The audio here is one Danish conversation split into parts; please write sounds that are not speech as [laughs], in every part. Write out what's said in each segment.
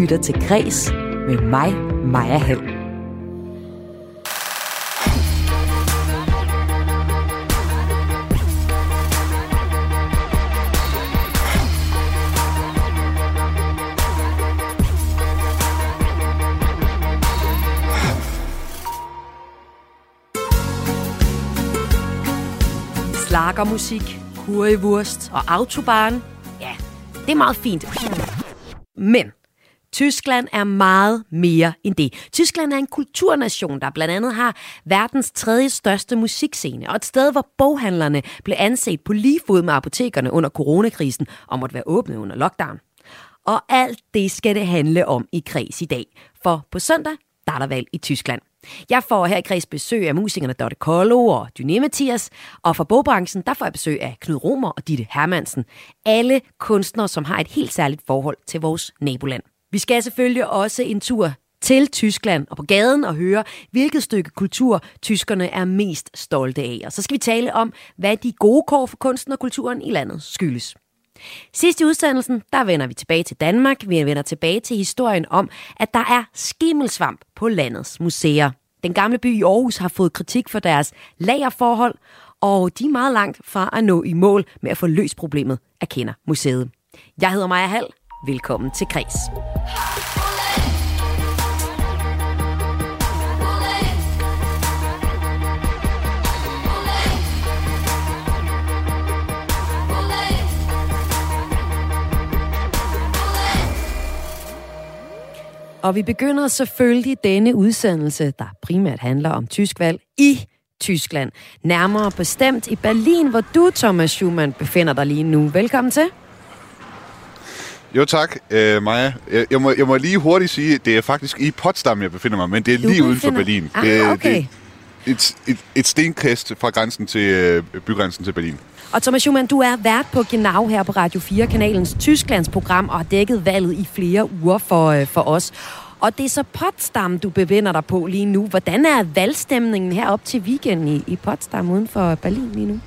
lytter til Græs med mig, Maja Hall. Slagermusik, kurivurst og autobahn. Ja, det er meget fint. Men Tyskland er meget mere end det. Tyskland er en kulturnation, der blandt andet har verdens tredje største musikscene, og et sted, hvor boghandlerne blev anset på lige fod med apotekerne under coronakrisen og måtte være åbne under lockdown. Og alt det skal det handle om i kreds i dag, for på søndag der er der valg i Tyskland. Jeg får her i kreds besøg af musikerne Dotte Kollo og Dyné Mathias, og fra bogbranchen der får jeg besøg af Knud Romer og Ditte Hermansen. Alle kunstnere, som har et helt særligt forhold til vores naboland. Vi skal selvfølgelig også en tur til Tyskland og på gaden og høre, hvilket stykke kultur tyskerne er mest stolte af. Og så skal vi tale om, hvad de gode kår for kunsten og kulturen i landet skyldes. Sidst i udsendelsen, der vender vi tilbage til Danmark. Vi vender tilbage til historien om, at der er skimmelsvamp på landets museer. Den gamle by i Aarhus har fået kritik for deres lagerforhold, og de er meget langt fra at nå i mål med at få løst problemet, erkender museet. Jeg hedder Maja Hall. Velkommen til Kres. Og vi begynder selvfølgelig denne udsendelse, der primært handler om tysk valg i Tyskland. Nærmere bestemt i Berlin, hvor du, Thomas Schumann, befinder dig lige nu. Velkommen til. Jo tak, uh, Maja. Jeg, jeg, må, jeg må lige hurtigt sige, at det er faktisk i Potsdam, jeg befinder mig, men det er lige uden for Berlin. Ah, det, okay. det, et, et, et stenkast fra grænsen til uh, bygrænsen til Berlin. Og Thomas Schumann, du er vært på Genau her på Radio 4, kanalens Tysklands program, og har dækket valget i flere uger for, øh, for os. Og det er så Potsdam, du befinder dig på lige nu. Hvordan er valgstemningen herop til weekenden i, i Potsdam uden for Berlin lige nu?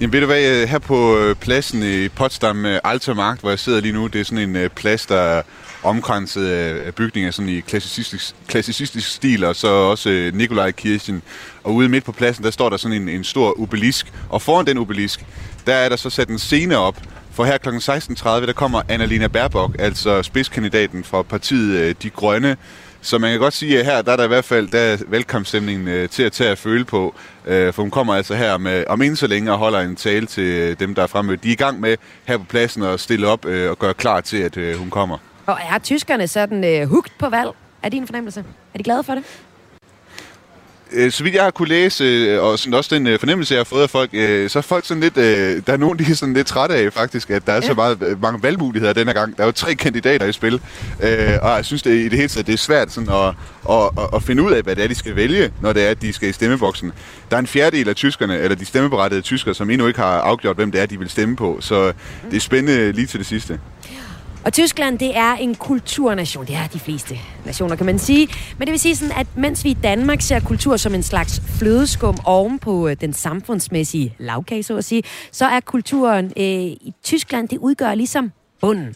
Jamen ved du hvad, øh, her på øh, pladsen i Potsdam øh, Altermarkt, Markt, hvor jeg sidder lige nu, det er sådan en plads, der er omkranset af bygninger sådan i klassicistisk, klassicistisk stil, og så også Nikolaj Kirchen. Og ude midt på pladsen, der står der sådan en, en stor obelisk, og foran den obelisk, der er der så sat en scene op, for her kl. 16.30, der kommer Annalena Baerbock, altså spidskandidaten for partiet De Grønne, så man kan godt sige, at her der er der i hvert fald der er velkomststemningen øh, til at tage at føle på. Øh, for hun kommer altså her med, om ikke så længe og holder en tale til dem, der er fremme. De er i gang med her på pladsen at stille op øh, og gøre klar til, at øh, hun kommer. Og er tyskerne sådan øh, hugt på valg? Er din fornemmelse? Er de glade for det? Øh, så vidt jeg har kunne læse, øh, og sådan også den øh, fornemmelse, jeg har fået af folk, så er folk sådan lidt, der er nogen, de er sådan lidt trætte af faktisk, at der er ja. så meget, mange valgmuligheder denne gang. Der er jo tre kandidater i spil, og jeg synes det, i det hele taget, det er svært sådan at, at, at, at finde ud af, hvad det er, de skal vælge, når det er, at de skal i stemmeboksen. Der er en fjerdedel af tyskerne, eller de stemmeberettede tyskere, som endnu ikke har afgjort, hvem det er, de vil stemme på, så det er spændende lige til det sidste. Og Tyskland, det er en kulturnation. Det er de fleste nationer, kan man sige. Men det vil sige sådan, at mens vi i Danmark ser kultur som en slags flødeskum oven på øh, den samfundsmæssige lavkage, så at sige, så er kulturen øh, i Tyskland, det udgør ligesom bunden.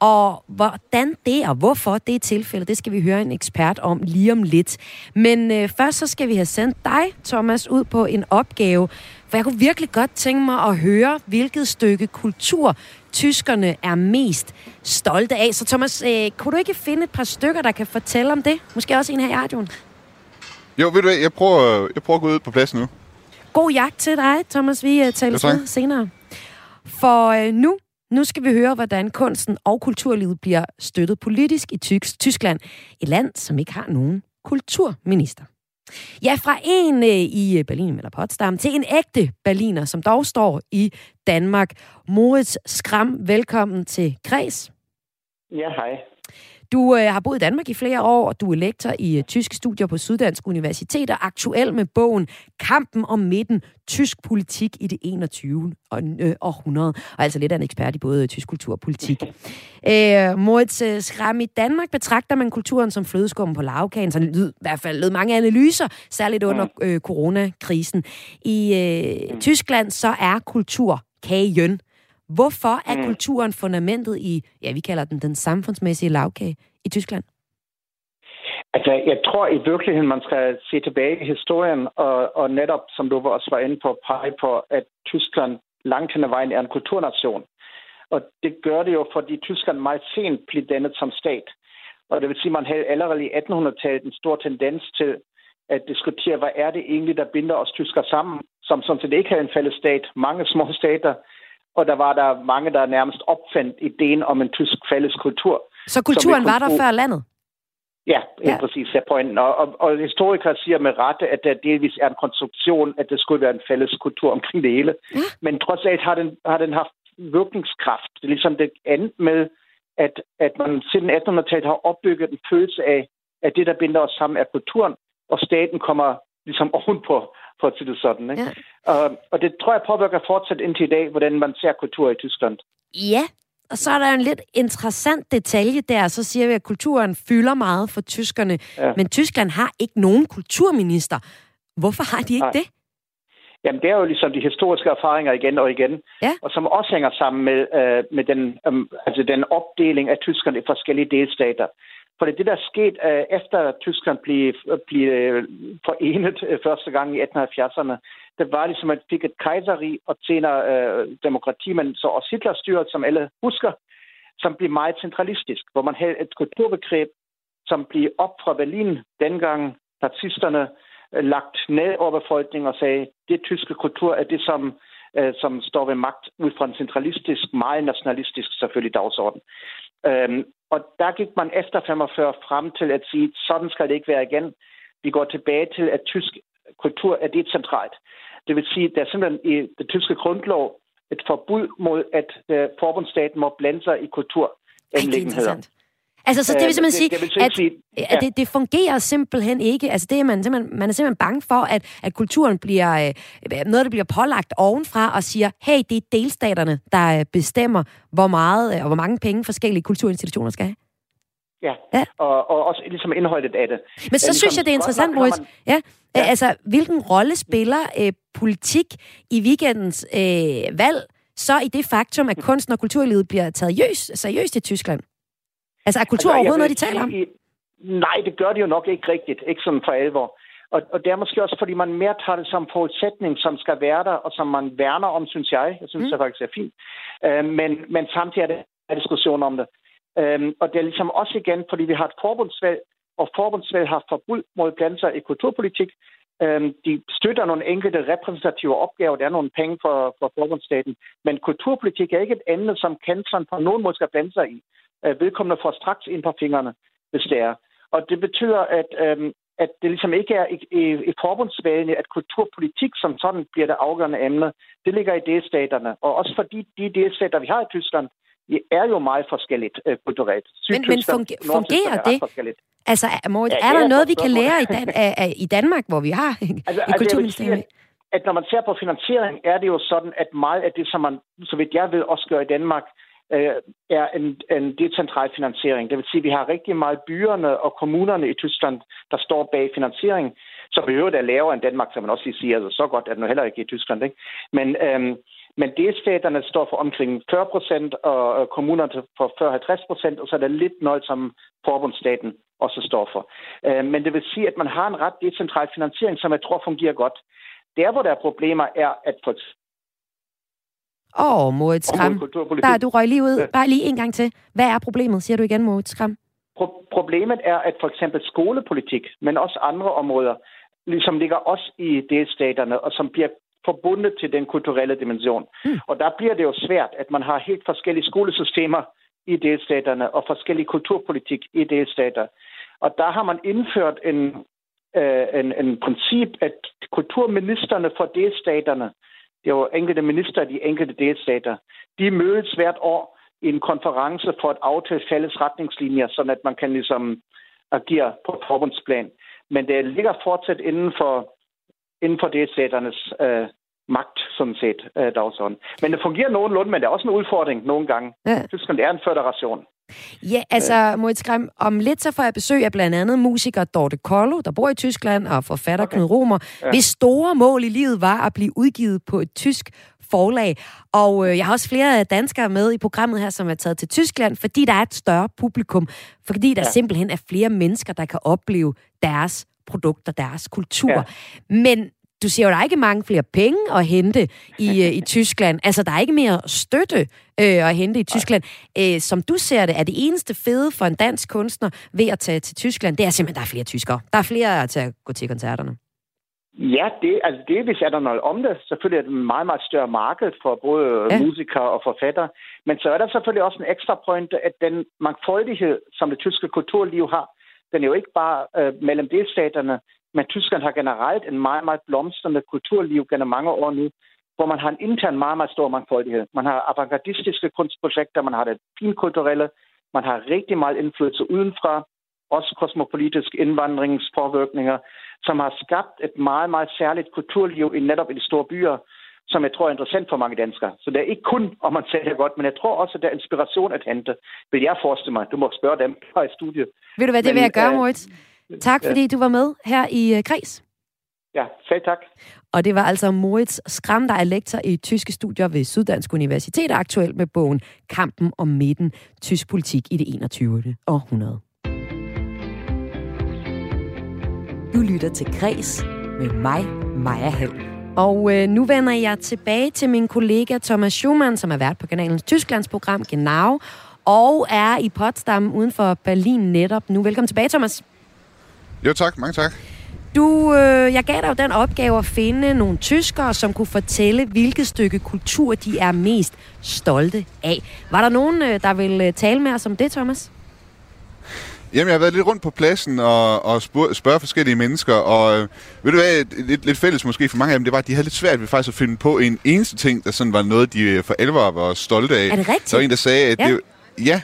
Og hvordan det og hvorfor det er tilfældet, det skal vi høre en ekspert om lige om lidt. Men øh, først så skal vi have sendt dig, Thomas, ud på en opgave, for jeg kunne virkelig godt tænke mig at høre, hvilket stykke kultur tyskerne er mest stolte af. Så Thomas, øh, kunne du ikke finde et par stykker, der kan fortælle om det? Måske også en her i radioen? Jo, ved du hvad, jeg prøver, jeg prøver at gå ud på plads nu. God jagt til dig, Thomas. Vi uh, taler ja, senere. For uh, nu, nu skal vi høre, hvordan kunsten og kulturlivet bliver støttet politisk i Tyskland. Et land, som ikke har nogen kulturminister. Ja, fra en øh, i øh, Berlin eller Potsdam til en ægte berliner, som dog står i Danmark. Moritz Skram, velkommen til Kres. Ja, hej. Du øh, har boet i Danmark i flere år, og du er lektor i øh, tyske studier på Syddansk Universitet, og aktuel med bogen Kampen om midten, tysk politik i det 21. Øh, århundrede, og altså lidt af en ekspert i både tysk kultur og politik. [laughs] øh, Moritz øh, Skram, i Danmark betragter man kulturen som flødeskummen på lavkagen, så lyd, i hvert fald lød mange analyser, særligt under øh, coronakrisen. I øh, Tyskland så er kultur kagen. Hvorfor er mm. kulturen fundamentet i, ja, vi kalder den den samfundsmæssige lavkage i Tyskland? Altså, jeg tror i virkeligheden, man skal se tilbage i historien, og, og netop, som du også var inde på, pege på, at Tyskland langt hen ad vejen er en kulturnation. Og det gør det jo, fordi Tyskland meget sent blev dannet som stat. Og det vil sige, at man havde allerede i 1800-tallet en stor tendens til at diskutere, hvad er det egentlig, der binder os tysker sammen, som sådan set ikke havde en fælles stat. Mange små stater, og der var der mange, der nærmest opfandt ideen om en tysk fælles kultur. Så kulturen var der før landet? Ja, ja. præcis er pointen. Og, og, og historikere siger med rette, at det delvis er en konstruktion, at det skulle være en fælles kultur omkring det hele. Ja. Men trods alt har den, har den haft virkningskraft. Det er ligesom det andet med, at, at man siden 1800-tallet har opbygget en følelse af, at det, der binder os sammen, er kulturen, og staten kommer ligesom ovenpå, for at sige det sådan. Ikke? Ja. Og, og det tror jeg påvirker fortsat indtil i dag, hvordan man ser kultur i Tyskland. Ja, og så er der en lidt interessant detalje der. Så siger vi, at kulturen fylder meget for tyskerne. Ja. Men Tyskland har ikke nogen kulturminister. Hvorfor har de ikke Nej. det? Jamen, det er jo ligesom de historiske erfaringer igen og igen, ja. og som også hænger sammen med, øh, med den, øh, altså den opdeling af tyskerne i forskellige delstater. For det, der er sket øh, efter Tyskland blev, blev øh, forenet øh, første gang i 1870'erne, det var ligesom, at fik et kejseri og senere øh, demokrati, men så også Hitlerstyret, som alle husker, som blev meget centralistisk, hvor man havde et kulturbegreb, som blev op fra Berlin, dengang nazisterne lagt ned over befolkningen og sagde, det tyske kultur er det, som, øh, som står ved magt ud fra en centralistisk, meget nationalistisk selvfølgelig dagsorden. Øhm, og der gik man efter 45 frem til at sige, sådan skal det ikke være igen. Vi går tilbage til, at tysk kultur er decentralt. Det vil sige, at der er simpelthen i det tyske grundlov et forbud mod, at øh, forbundsstaten må blande sig i kulturanlæggenheder. Altså, så det vil simpelthen sige, det, det at, sige, ja. at det, det fungerer simpelthen ikke. Altså, det er man, simpelthen, man er simpelthen bange for, at, at kulturen bliver øh, noget, der bliver pålagt ovenfra og siger, hey, det er delstaterne, der bestemmer, hvor meget øh, og hvor mange penge forskellige kulturinstitutioner skal have. Ja, ja. Og, og også ligesom indholdet af det. Men så ligesom, synes jeg, det er interessant, Moritz. Man... Ja. ja, altså, hvilken rolle spiller øh, politik i weekendens øh, valg så i det faktum, at kunsten og kulturlivet bliver taget seriøst i Tyskland? Altså, er kultur altså, overhovedet noget, de taler om? Nej, det gør de jo nok ikke rigtigt. Ikke sådan for alvor. Og, og det er måske også, fordi man mere tager det som forudsætning, som skal være der, og som man værner om, synes jeg. Jeg synes, mm. det faktisk er fint. Uh, men, men samtidig er det en diskussion om det. Uh, og det er ligesom også igen, fordi vi har et forbundsvalg, og forbundsvalg har forbud mod blandt i kulturpolitik. Uh, de støtter nogle enkelte repræsentative opgaver. Der er nogle penge for, for forbundsstaten. Men kulturpolitik er ikke et emne, som kansleren på nogen måde skal blande sig i øh, vedkommende får straks ind på fingrene, hvis det er. Og det betyder, at, øh, at det ligesom ikke er i, i, at kulturpolitik som sådan bliver det afgørende emne. Det ligger i delstaterne. Og også fordi de delstater, vi har i Tyskland, de er jo meget forskelligt øh, kulturelt. Men, men fungerer, fungerer det? Altså, Moritz, ja, er der noget, vi kan lære i, Dan- af, af, i Danmark, hvor vi har altså, et kulturministerium? Altså, at når man ser på finansiering, er det jo sådan, at meget af det, som man, så vidt jeg ved, også gør i Danmark, øh, er en, en decentral finansiering. Det vil sige, at vi har rigtig meget byerne og kommunerne i Tyskland, der står bag finansiering, som i øvrigt er lavere end Danmark, som man også siger, altså så godt er det nu heller ikke i Tyskland. Ikke? Men, øh, men delstaterne står for omkring 40 procent, og kommunerne for 40-50 procent, og så er der lidt noget, som forbundsstaten også står for. Øh, men det vil sige, at man har en ret decentral finansiering, som jeg tror fungerer godt. Der, hvor der er problemer, er, at for Oh, Moritz Skram. Der er du røg lige ud. Ja. Bare lige en gang til. Hvad er problemet, siger du igen, Moritz Skram? Pro- problemet er, at for eksempel skolepolitik, men også andre områder, ligesom ligger også i delstaterne, og som bliver forbundet til den kulturelle dimension. Hmm. Og der bliver det jo svært, at man har helt forskellige skolesystemer i delstaterne og forskellige kulturpolitik i delstater. Og der har man indført en, øh, en, en princip, at kulturministerne for delstaterne det er jo enkelte minister i de enkelte delstater, de mødes hvert år i en konference for at aftale fælles retningslinjer, så at man kan ligesom agere på forbundsplan. Men det ligger fortsat inden for, inden for delstaternes øh, magt, sådan set, øh, dagsorden. Men det fungerer nogenlunde, men det er også en udfordring nogle gange. Ja. Tyskland er en federation. Ja, altså, Moritz Grimm, om lidt så får jeg besøg af blandt andet musiker Dorte Kollo, der bor i Tyskland, og forfatter okay. Knud Romer, ja. hvis store mål i livet var at blive udgivet på et tysk forlag. Og øh, jeg har også flere danskere med i programmet her, som er taget til Tyskland, fordi der er et større publikum. Fordi der ja. simpelthen er flere mennesker, der kan opleve deres produkter, deres kultur. Ja. Men du siger jo, der er ikke mange flere penge at hente i, øh, i [laughs] Tyskland. Altså, der er ikke mere støtte øh, at hente i Tyskland. Æ, som du ser det, er det eneste fede for en dansk kunstner ved at tage til Tyskland, det er simpelthen, der er flere tyskere. Der er flere til at gå til koncerterne. Ja, det, altså hvis er der noget om det. Selvfølgelig er det et meget, meget større marked for både ja. musikere og forfattere. Men så er der selvfølgelig også en ekstra pointe, at den mangfoldighed, som det tyske kulturliv har, den er jo ikke bare øh, mellem delstaterne, men Tyskland har generelt en meget, meget blomstrende kulturliv gennem mange år nu, hvor man har en intern meget, meget stor mangfoldighed. Man har avantgardistiske kunstprojekter, man har det finkulturelle, man har rigtig meget indflydelse udenfra, også kosmopolitiske indvandringspåvirkninger, som har skabt et meget, meget særligt kulturliv i netop i de store byer, som jeg tror er interessant for mange danskere. Så det er ikke kun, om man sælger godt, men jeg tror også, at der er inspiration at hente, vil jeg forestille mig. Du må spørge dem her i studiet. Ved du hvad, det vil jeg gøre, øh, Moritz. Tak, fordi du var med her i uh, Græs. Ja, selv tak. Og det var altså Moritz Skram, der er lektor i tyske studier ved Syddansk Universitet, aktuelt med bogen Kampen om midten, tysk politik i det 21. århundrede. Du lytter til Græs med mig, Maja Hall. Og øh, nu vender jeg tilbage til min kollega Thomas Schumann, som er vært på kanalens Tysklands program Genau, og er i Potsdam uden for Berlin netop nu. Velkommen tilbage, Thomas. Jo tak, mange tak. Du, øh, jeg gav dig jo den opgave at finde nogle tyskere, som kunne fortælle, hvilket stykke kultur de er mest stolte af. Var der nogen, øh, der ville øh, tale med os om det, Thomas? Jamen, jeg har været lidt rundt på pladsen og, og spørge, spørge forskellige mennesker, og øh, ved du hvad, lidt, lidt fælles måske for mange af dem, det var, at de havde lidt svært ved faktisk at finde på en eneste ting, der sådan var noget, de for alvor var stolte af. Er det rigtigt? Der var en, der sagde, at ja. det, ja,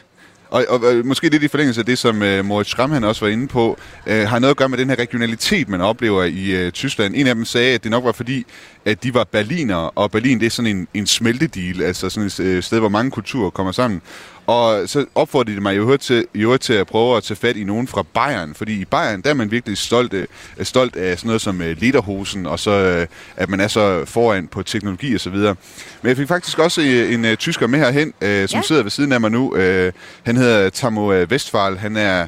og, og, og måske lidt i forlængelse af det, som øh, Moritz Schramm han også var inde på, øh, har noget at gøre med den her regionalitet, man oplever i øh, Tyskland. En af dem sagde, at det nok var fordi, at de var berliner, og Berlin det er sådan en, en smeltedeal, altså sådan et øh, sted, hvor mange kulturer kommer sammen. Og så opfordrede de mig jo til, jo til at prøve at tage fat i nogen fra Bayern, fordi i Bayern, der er man virkelig stolt, øh, stolt af sådan noget som uh, lederhosen, og så uh, at man er så foran på teknologi og så videre. Men jeg fik faktisk også en uh, tysker med herhen, som ja. sidder ved siden af mig nu. Han hedder Tamo Westphal, han er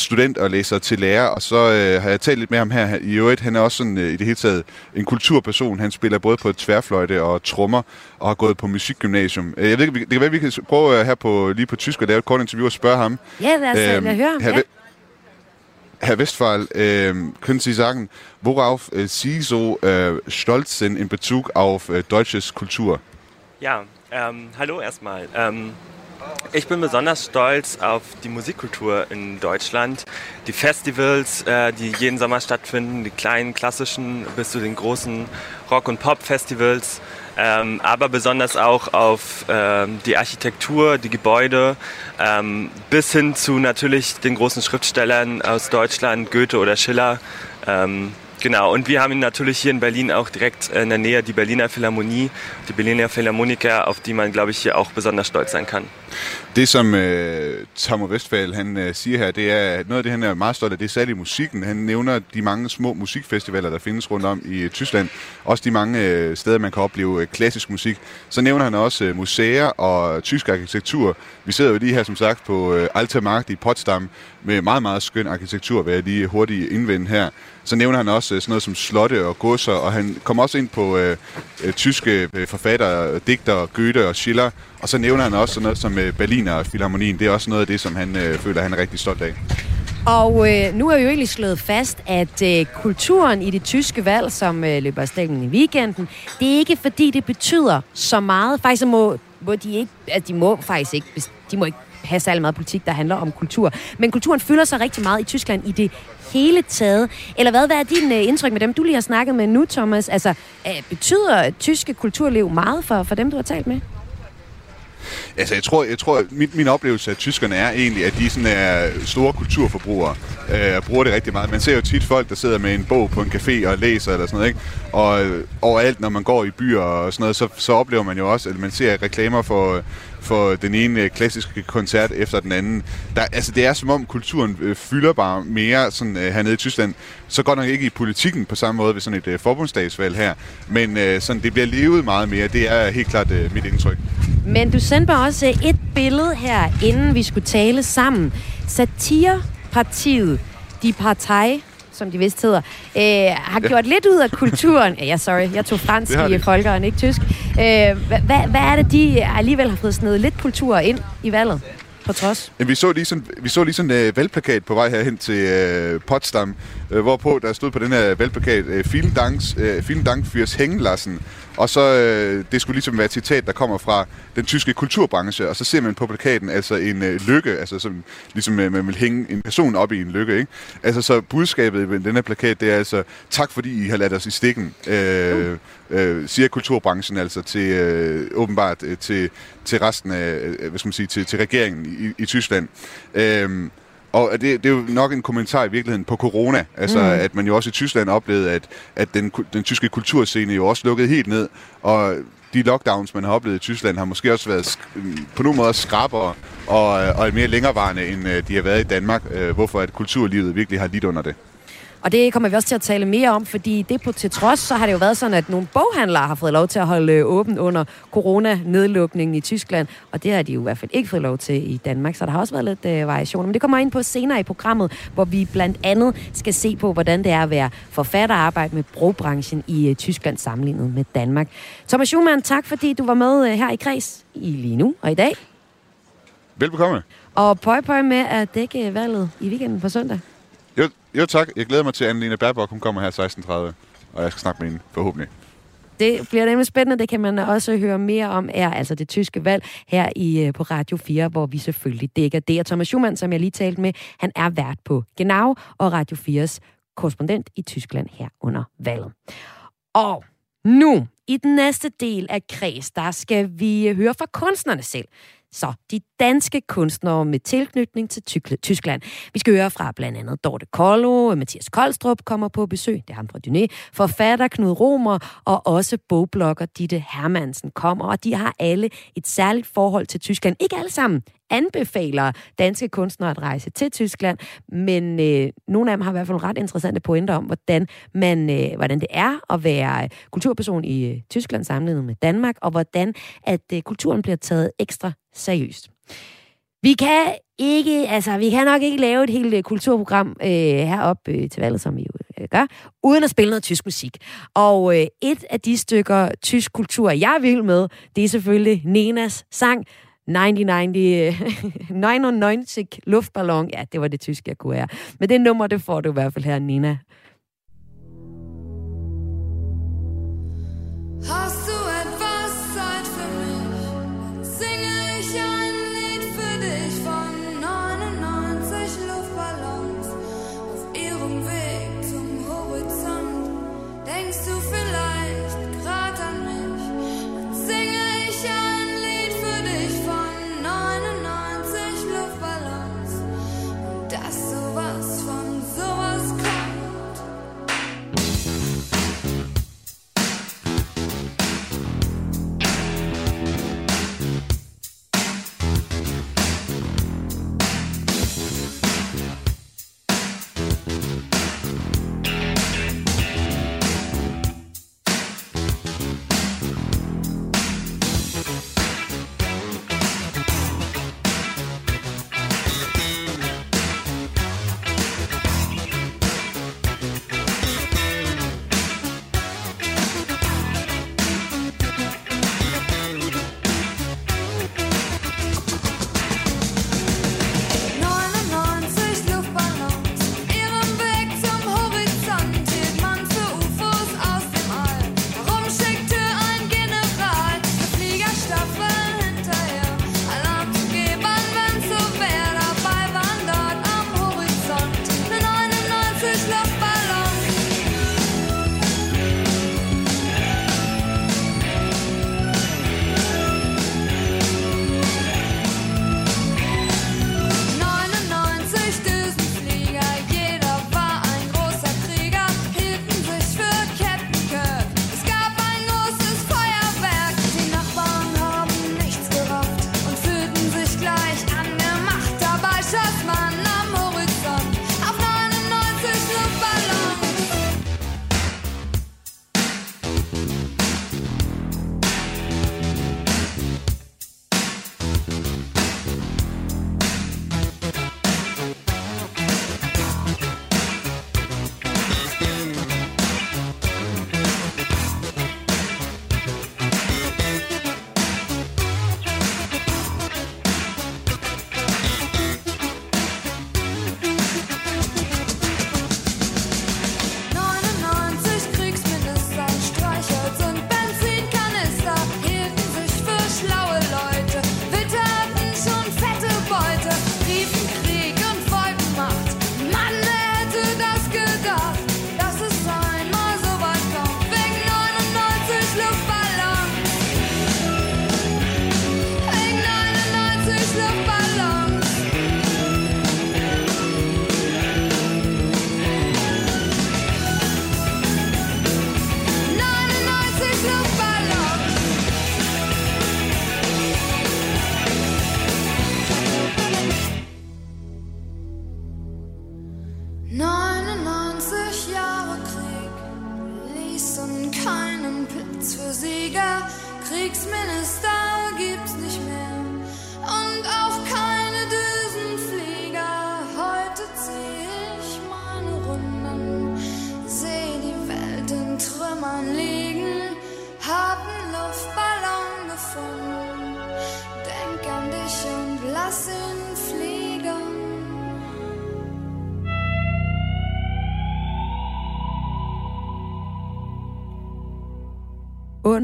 student og læser til lærer, og så øh, har jeg talt lidt med ham her i øvrigt. Han er også sådan, øh, i det hele taget en kulturperson. Han spiller både på tværfløjte og trommer, og har gået på musikgymnasium. Øh, jeg ved ikke, det kan være, vi kan prøve øh, her på, lige på tysk at lave et kort interview og spørge ham. Ja, lad os, øh, lad høre. Her, ja. Herr Westphal, äh, können Sie sagen, worauf äh, Sie so äh, stolz sind in Bezug auf äh, deutsches Kultur? Ja, ähm, hallo erstmal. Ähm, Ich bin besonders stolz auf die Musikkultur in Deutschland. Die Festivals, äh, die jeden Sommer stattfinden, die kleinen klassischen bis zu den großen Rock- und Pop-Festivals, ähm, aber besonders auch auf ähm, die Architektur, die Gebäude, ähm, bis hin zu natürlich den großen Schriftstellern aus Deutschland, Goethe oder Schiller. Genau, und wir haben natürlich hier in Berlin auch direkt in der Nähe die Berliner Philharmonie, die Berliner Philharmoniker, auf die man, glaube ich, hier auch besonders stolz sein kann. Det, som øh, Thomas Westphal han, øh, siger her, det er, at noget af det, han er meget stolt af, det er særligt musikken. Han nævner de mange små musikfestivaler, der findes rundt om i øh, Tyskland. Også de mange øh, steder, man kan opleve øh, klassisk musik. Så nævner han også øh, museer og tysk arkitektur. Vi sidder jo lige her, som sagt, på øh, Alta Markt i Potsdam med meget, meget skøn arkitektur, vil jeg lige hurtigt indvende her. Så nævner han også uh, sådan noget som slotte og godser, og han kommer også ind på øh, øh tyske forfattere, digter, Goethe og Schiller, og så nævner han også sådan noget som uh, Berliner Philharmonien. Det er også noget af det, som han øh, føler, han er rigtig stolt af. Og øh, nu er vi jo egentlig slået fast, at øh, kulturen i det tyske valg, som øh, løber af stablen i weekenden, det er ikke fordi, det betyder så meget. Faktisk må, må de ikke, at de må faktisk ikke, de må ikke have særlig meget politik, der handler om kultur. Men kulturen fylder sig rigtig meget i Tyskland i det hele taget. Eller hvad, hvad er din øh, indtryk med dem, du lige har snakket med nu, Thomas? Altså, øh, betyder tyske kulturliv meget for, for dem, du har talt med? Altså, jeg tror, jeg tror min, min oplevelse af tyskerne er egentlig, at de sådan er store kulturforbrugere øh, og bruger det rigtig meget. Man ser jo tit folk, der sidder med en bog på en café og læser eller sådan noget, ikke? Og øh, overalt, når man går i byer og sådan noget, så, så oplever man jo også, at man ser reklamer for for den ene øh, klassiske koncert efter den anden. Der, altså, det er som om kulturen øh, fylder bare mere sådan, øh, hernede i Tyskland. Så godt nok ikke i politikken på samme måde ved sådan et forbundsdagsvalg her, men sådan, det bliver levet meget mere. Det er helt klart mit indtryk. Men du sendte mig også et billede her, inden vi skulle tale sammen. Satirepartiet De Partei som de vist hedder, øh, har gjort lidt ud af kulturen. Ja, sorry, jeg tog fransk i folkeren, ikke tysk. Øh, hvad, hvad er det, de alligevel har fået snedet lidt kultur ind i valget? på trods? Jamen, vi så lige sådan, vi så lige sådan en uh, valgplakat på vej herhen til uh, Potsdam, uh, hvorpå der stod på den her valgplakat, uh, Vielen Dank, uh, vielen Dank fürs Hängenlassen. Og så, øh, det skulle ligesom være et citat, der kommer fra den tyske kulturbranche, og så ser man på plakaten altså en øh, lykke, altså som, ligesom øh, man vil hænge en person op i en lykke, ikke? Altså så budskabet i den her plakat, det er altså, tak fordi I har ladt os i stikken. øh, øh, siger kulturbranchen altså til øh, åbenbart øh, til, til resten af, øh, hvad skal man sige, til, til regeringen i, i Tyskland. Øh, og det, det er jo nok en kommentar i virkeligheden på corona, altså mm. at man jo også i Tyskland oplevede, at, at den, den tyske kulturscene jo også lukkede helt ned, og de lockdowns, man har oplevet i Tyskland, har måske også været på nogle måder skrabere og, og mere længerevarende, end øh, de har været i Danmark, øh, hvorfor at kulturlivet virkelig har lidt under det. Og det kommer vi også til at tale mere om, fordi det på til trods, så har det jo været sådan, at nogle boghandlere har fået lov til at holde øh, åben under corona-nedlukningen i Tyskland, og det har de jo i hvert fald ikke fået lov til i Danmark, så der har også været lidt øh, variationer. Men det kommer ind på senere i programmet, hvor vi blandt andet skal se på, hvordan det er at være forfatter og arbejde med brogbranchen i øh, Tyskland sammenlignet med Danmark. Thomas Schumann, tak fordi du var med øh, her i Kreds i lige nu og i dag. Velbekomme. Og pøj pøj med at dække valget i weekenden på søndag. Jo, jo tak. Jeg glæder mig til, at Anne-Lene Baerbock hun kommer her 16.30, og jeg skal snakke med hende forhåbentlig. Det bliver nemlig spændende, det kan man også høre mere om, er altså det tyske valg her i, øh, på Radio 4, hvor vi selvfølgelig dækker det. Og Thomas Schumann, som jeg lige talte med, han er vært på Genau og Radio 4's korrespondent i Tyskland her under valget. Og nu, i den næste del af Kreds, der skal vi øh, høre fra kunstnerne selv. Så de danske kunstnere med tilknytning til Tyskland. Vi skal høre fra blandt andet Dorte Kollo, Mathias Koldstrup kommer på besøg, det er ham fra Dyné, forfatter Knud Romer og også bogblogger Ditte Hermansen kommer, og de har alle et særligt forhold til Tyskland. Ikke alle sammen anbefaler danske kunstnere at rejse til Tyskland, men øh, nogle af dem har i hvert fald ret interessante pointer om, hvordan, man, øh, hvordan det er at være kulturperson i øh, Tyskland sammenlignet med Danmark, og hvordan at øh, kulturen bliver taget ekstra seriøst. Vi kan ikke, altså vi kan nok ikke lave et helt øh, kulturprogram øh, heroppe øh, til valget, som vi jo øh, gør, uden at spille noget tysk musik. Og øh, et af de stykker tysk kultur, jeg vil med, det er selvfølgelig Nenas sang 9090, 99 [laughs] luftballon. Ja, det var det tyske, jeg kunne have. Men det nummer, det får du i hvert fald her, Nina. Hustle.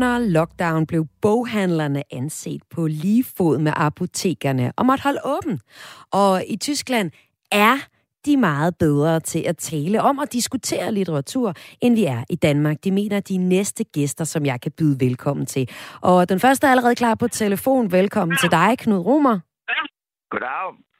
Under lockdown blev boghandlerne anset på lige fod med apotekerne og måtte holde åben. Og i Tyskland er de meget bedre til at tale om og diskutere litteratur, end vi er i Danmark. De mener de næste gæster, som jeg kan byde velkommen til. Og den første er allerede klar på telefon. Velkommen til dig, Knud Romer. Goddag.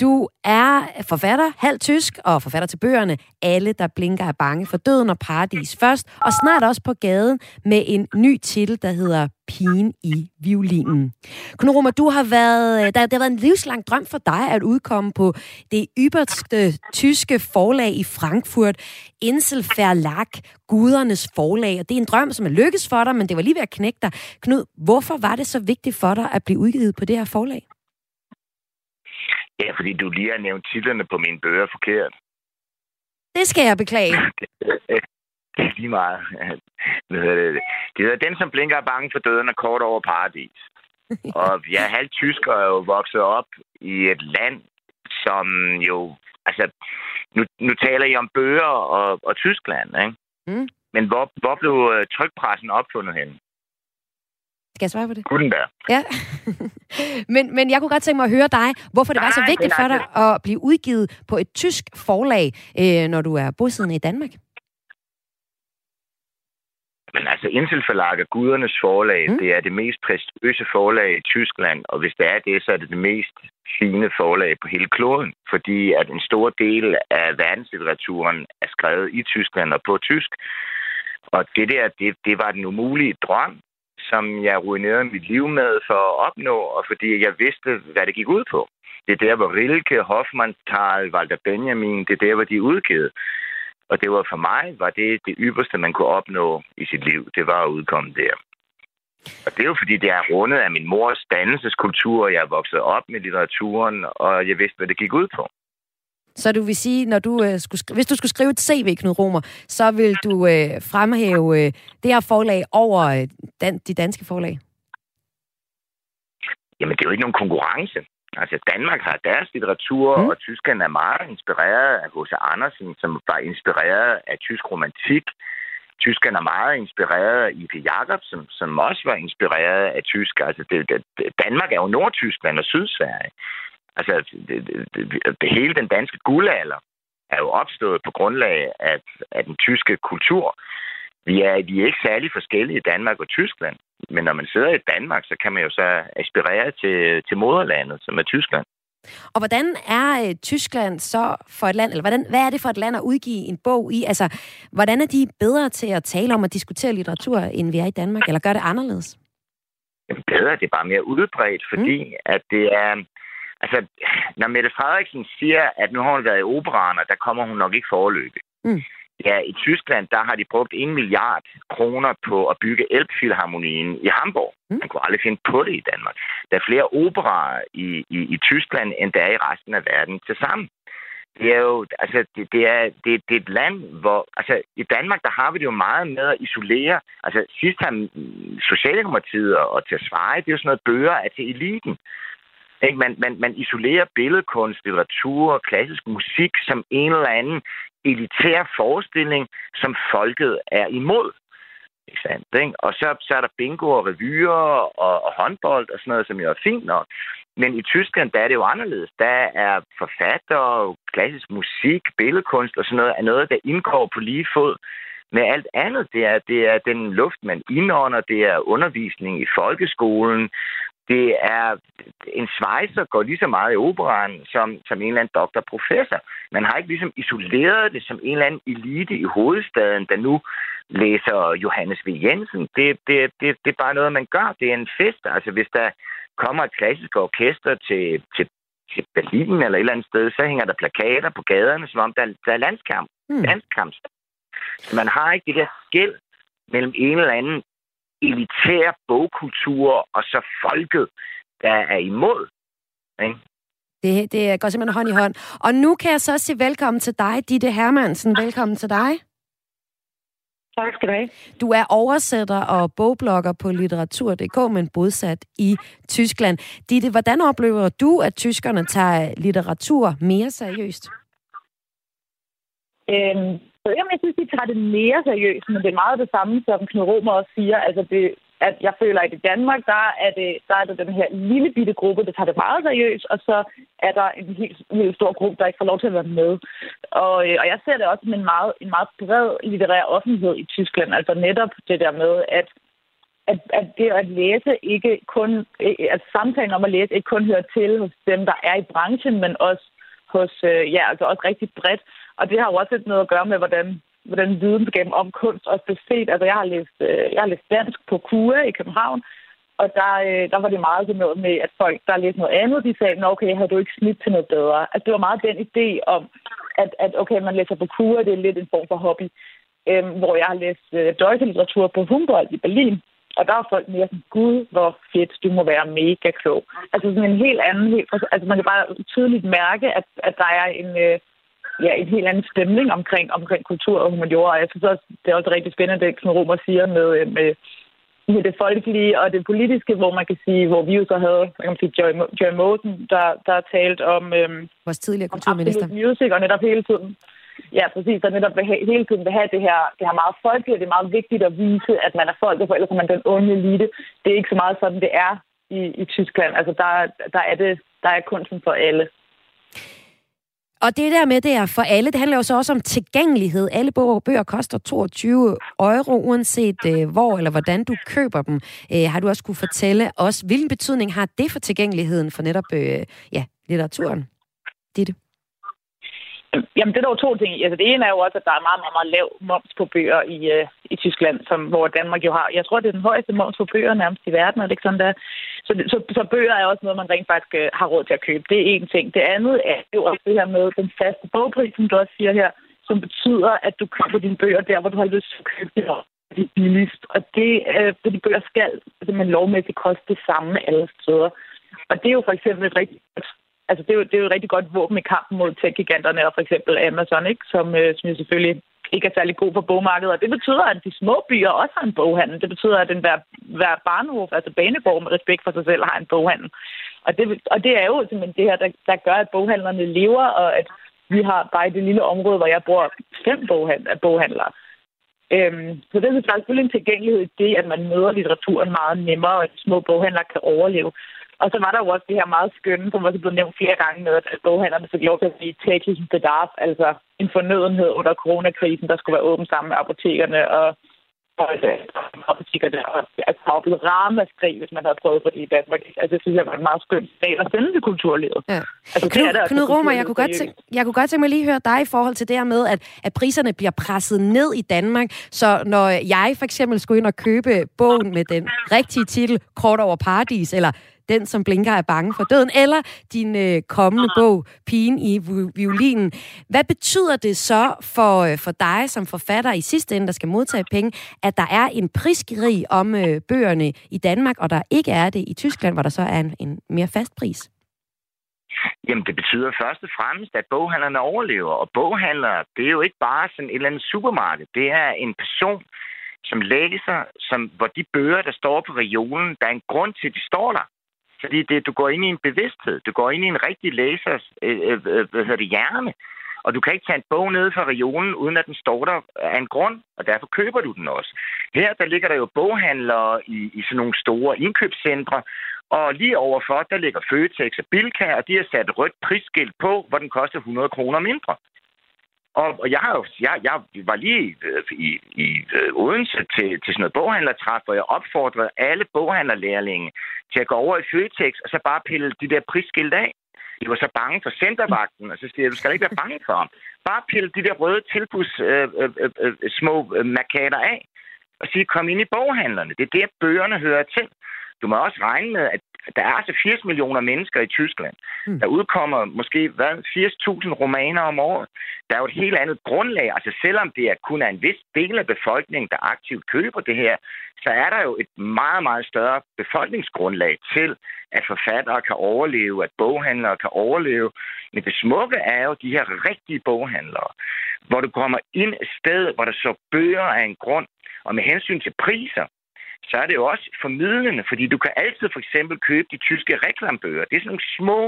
Du er forfatter, halv tysk og forfatter til bøgerne Alle, der blinker er bange for døden og paradis først, og snart også på gaden med en ny titel, der hedder Pigen i violinen. Knoroma, du har været, øh, der, det har været en livslang drøm for dig at udkomme på det yberste tyske forlag i Frankfurt, Insel Verlag, gudernes forlag. Og det er en drøm, som er lykkes for dig, men det var lige ved at knække dig. Knud, hvorfor var det så vigtigt for dig at blive udgivet på det her forlag? Ja, fordi du lige har nævnt titlerne på mine bøger forkert. Det skal jeg beklage. [laughs] det er lige meget. Det hedder Den, som blinker er bange for døden og kort over paradis. [laughs] og jeg er halvt tysker og er jo vokset op i et land, som jo... Altså, nu, nu taler I om bøger og, og Tyskland, ikke? Mm. Men hvor, hvor blev øh, trykpressen opfundet hen? Skal jeg svare på det? Gutenberg. Ja. [laughs] men, men jeg kunne godt tænke mig at høre dig, hvorfor det var så vigtigt for dig at blive udgivet på et tysk forlag, øh, når du er bosiddende i Danmark. Men altså, Intel Forlag er gudernes forlag. Mm. Det er det mest prestigiøse forlag i Tyskland, og hvis det er det, så er det det mest fine forlag på hele kloden, fordi at en stor del af verdenslitteraturen er skrevet i Tyskland og på tysk. Og det der, det, det var den umulige drøm som jeg ruinerede mit liv med for at opnå, og fordi jeg vidste, hvad det gik ud på. Det er der, hvor Rilke, Hoffmannsthal, Walter Benjamin, det er der, hvor de er udgivet. Og det var for mig, var det det ypperste, man kunne opnå i sit liv. Det var at udkomme der. Og det er jo fordi, det er rundet af min mors dannelseskultur. Jeg er vokset op med litteraturen, og jeg vidste, hvad det gik ud på. Så du vil sige, når du, øh, skulle, hvis du skulle skrive et CV, Knud Romer, så vil du øh, fremhæve øh, det her forlag over øh, dan, de danske forlag? Jamen, det er jo ikke nogen konkurrence. Altså, Danmark har deres litteratur, mm. og Tyskland er meget inspireret af H.C. Andersen, som var inspireret af tysk romantik. Tyskland er meget inspireret af I.P. Jacobsen, som også var inspireret af tysk. Altså, det, det, Danmark er jo Nordtyskland og Sydsverige. Altså, det, det, det, hele den danske guldalder er jo opstået på grundlag af, af den tyske kultur. Vi er, vi er ikke særlig forskellige i Danmark og Tyskland, men når man sidder i Danmark, så kan man jo så aspirere til, til moderlandet, som er Tyskland. Og hvordan er øh, Tyskland så for et land, eller hvordan, hvad er det for et land at udgive en bog i? Altså, hvordan er de bedre til at tale om at diskutere litteratur, end vi er i Danmark, eller gør det anderledes? Jamen, bedre, det er bare mere udbredt, fordi mm. at det er, Altså, når Mette Frederiksen siger, at nu har hun været i operaren, og der kommer hun nok ikke foreløbe. Mm. Ja, i Tyskland, der har de brugt en milliard kroner på at bygge Elbphilharmonien i Hamburg. Mm. Man kunne aldrig finde på det i Danmark. Der er flere operer i, i, i Tyskland, end der er i resten af verden til sammen. Det er jo, altså, det, det, er, det, det er et land, hvor, altså, i Danmark, der har vi det jo meget med at isolere. Altså, sidst har Socialdemokratiet og til at svare, det er jo sådan noget bøger er til eliten. Ikke? Man, man, man isolerer billedkunst, litteratur og klassisk musik som en eller anden elitær forestilling, som folket er imod. Ikke sandt, ikke? Og så, så er der bingo og revyer og, og håndbold og sådan noget, som jo er fint nok. Men i Tyskland, der er det jo anderledes. Der er forfatter, klassisk musik, billedkunst og sådan noget, er noget, der indgår på lige fod med alt andet. Det er, det er den luft, man indånder, det er undervisning i folkeskolen, det er en svejser går lige så meget i operan som, som en eller anden doktorprofessor. Man har ikke ligesom isoleret det som en eller anden elite i hovedstaden, der nu læser Johannes V. Jensen. Det, det, det, det er bare noget, man gør. Det er en fest. Altså, hvis der kommer et klassisk orkester til, til, til Berlin eller et eller andet sted, så hænger der plakater på gaderne, som om der, der er landskamp. Mm. Landskamp. Så man har ikke det der skæld mellem en eller anden elitære bogkultur, og så folket, der er imod. Ikke? Det, det går simpelthen hånd i hånd. Og nu kan jeg så sige velkommen til dig, Ditte Hermansen. Velkommen til dig. Tak skal du have. Du er oversætter og bogblogger på litteratur.dk, men bosat i Tyskland. Ditte, hvordan oplever du, at tyskerne tager litteratur mere seriøst? Øhm, jeg, jeg synes, de tager det mere seriøst, men det er meget det samme, som Knud Romer også siger. Altså, det, at jeg føler, at i Danmark, der er, det, der er det den her lille bitte gruppe, der tager det meget seriøst, og så er der en helt, helt stor gruppe, der ikke får lov til at være med. Og, øh, og jeg ser det også som en meget, en meget bred litterær offentlighed i Tyskland. Altså netop det der med, at at, at det at læse ikke kun, øh, at samtalen om at læse ikke kun hører til hos dem, der er i branchen, men også hos, øh, ja, altså også rigtig bredt. Og det har jo også lidt noget at gøre med, hvordan hvordan videnskaben om kunst også blev set. Altså, jeg har læst, øh, jeg har læst dansk på KUA i København, og der, øh, der var det meget sådan noget med, at folk, der læste noget andet, de sagde, okay, har du ikke snit til noget bedre? Altså, det var meget den idé om, at, at okay, man læser på KUA, det er lidt en form for hobby. Øhm, hvor jeg har læst øh, Deutsche-litteratur på Humboldt i Berlin, og der er folk mere sådan, gud, hvor fedt, du må være mega klog. Altså sådan en helt anden, helt, altså man kan bare tydeligt mærke, at, at der er en, øh, ja, en helt anden stemning omkring, omkring kultur og humaniora. Og jeg synes også, det er også rigtig spændende, det som Romer siger med, øh, med, med det folkelige og det politiske, hvor man kan sige, hvor vi jo så havde man kan sige, Joy, Joy Mosen, der, der talt om, øhm, Vores tidligere kulturminister. Om music, og netop hele tiden Ja, præcis. Og netop vil have, hele tiden vil have det her, det her meget folkelige. Det er meget vigtigt at vise, at man er folket, for ellers er man den onde elite. Det er ikke så meget sådan, det er i, i Tyskland. Altså, der, der, er det, der er kunsten for alle. Og det der med, det er for alle, det handler jo så også om tilgængelighed. Alle bøger koster 22 euro, uanset øh, hvor eller hvordan du køber dem. Øh, har du også kunne fortælle os, hvilken betydning har det for tilgængeligheden for netop øh, ja, litteraturen? Ditte? Jamen, det er der jo to ting. Altså, det ene er jo også, at der er meget, meget, meget lav moms på bøger i, øh, i Tyskland, som, hvor Danmark jo har. Jeg tror, det er den højeste moms på bøger nærmest i verden, er det ikke sådan der? Så, så, så bøger er også noget, man rent faktisk øh, har råd til at købe. Det er en ting. Det andet er jo også det her med den faste bogpris, som du også siger her, som betyder, at du køber dine bøger der, hvor du har lyst til at købe det det billigst. Og det, øh, de bøger skal simpelthen lovmæssigt koste det samme alle steder. Og det er jo for eksempel et rigtig godt altså det er, jo, det er jo et rigtig godt våben i kampen mod tech-giganterne, og for eksempel Amazon, ikke? Som, øh, som jo selvfølgelig ikke er særlig god på bogmarkedet. Og det betyder, at de små byer også har en boghandel. Det betyder, at den hver, hver barnehof, altså banegård med respekt for sig selv, har en boghandel. Og det, og det er jo simpelthen det her, der, der gør, at boghandlerne lever, og at vi har bare i det lille område, hvor jeg bor, fem boghandler, boghandlere. Øhm, så det er selvfølgelig en tilgængelighed i det, at man møder litteraturen meget nemmere, og at små boghandlere kan overleve. Og så var der jo også det her meget skønne, som også blevet nævnt flere gange med, at boghandlerne fik lov til at blive täglichen bedarf, altså en fornødenhed under coronakrisen, der skulle være åben sammen med apotekerne og apotekerne. Og altså, der var blevet ramaskrig, hvis man havde prøvet på det i Danmark. Altså, det synes jeg var en meget skøn dag at sende til kulturlivet. Ja. Altså, Knud, det Knud Romer, jeg kunne, godt tænke, jeg kunne godt tænke mig lige høre dig i forhold til det her med, at, at priserne bliver presset ned i Danmark. Så når jeg for eksempel skulle ind og købe bogen med den rigtige titel, Kort over Paradis, eller den, som blinker er bange for døden, eller din øh, kommende bog, Pigen i violinen. Hvad betyder det så for, øh, for dig som forfatter i sidste ende, der skal modtage penge, at der er en prisgeri om øh, bøgerne i Danmark, og der ikke er det i Tyskland, hvor der så er en, en mere fast pris? Jamen, det betyder først og fremmest, at boghandlerne overlever. Og boghandlere, det er jo ikke bare sådan et eller andet supermarked. Det er en person, som læser, som, hvor de bøger, der står på regionen, der er en grund til, at de står der. Fordi det, du går ind i en bevidsthed. Du går ind i en rigtig læsers øh, øh, øh hvad hedder det, hjerne. Og du kan ikke tage en bog ned fra regionen, uden at den står der af en grund, og derfor køber du den også. Her der ligger der jo boghandlere i, i sådan nogle store indkøbscentre, og lige overfor, der ligger Føtex og Bilka, og de har sat rødt prisskilt på, hvor den koster 100 kroner mindre. Og, og jeg, har jo, jeg, jeg var lige øh, i, i øh, Odense til, til sådan noget boghandlertræf, hvor jeg opfordrede alle boghandlerlærlinge til at gå over i Føtex og så bare pille de der prisskilt af. De var så bange for centervagten, og så siger jeg, du skal ikke være bange for ham. Bare pille de der røde tilbuds øh, øh, øh, små øh, markader af, og sige, kom ind i boghandlerne. Det er der, bøgerne hører til du må også regne med, at der er altså 80 millioner mennesker i Tyskland. Mm. Der udkommer måske hvad, 80.000 romaner om året. Der er jo et helt andet grundlag. Altså selvom det er kun er en vis del af befolkningen, der aktivt køber det her, så er der jo et meget, meget større befolkningsgrundlag til, at forfattere kan overleve, at boghandlere kan overleve. Men det smukke er jo de her rigtige boghandlere, hvor du kommer ind et sted, hvor der så bøger af en grund, og med hensyn til priser, så er det jo også formidlende, fordi du kan altid for eksempel købe de tyske reklambøger. Det er sådan nogle små,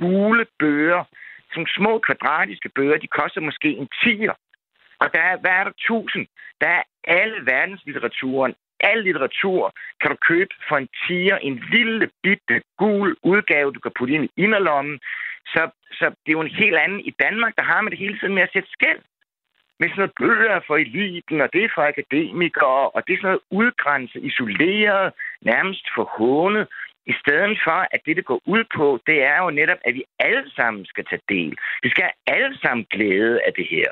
gule bøger, sådan små kvadratiske bøger, de koster måske en tiger. Og der er, hvad er der, tusind? Der er alle verdenslitteraturen, al litteratur kan du købe for en tiger, en lille, bitte, gul udgave, du kan putte ind i inderlommen. Så, så det er jo en helt anden. I Danmark, der har man det hele tiden med at sætte skæld med sådan noget bøger for eliten, og det er for akademikere, og det er sådan noget udgrænset, isoleret, nærmest forhånet, i stedet for, at det, det går ud på, det er jo netop, at vi alle sammen skal tage del. Vi skal alle sammen glæde af det her.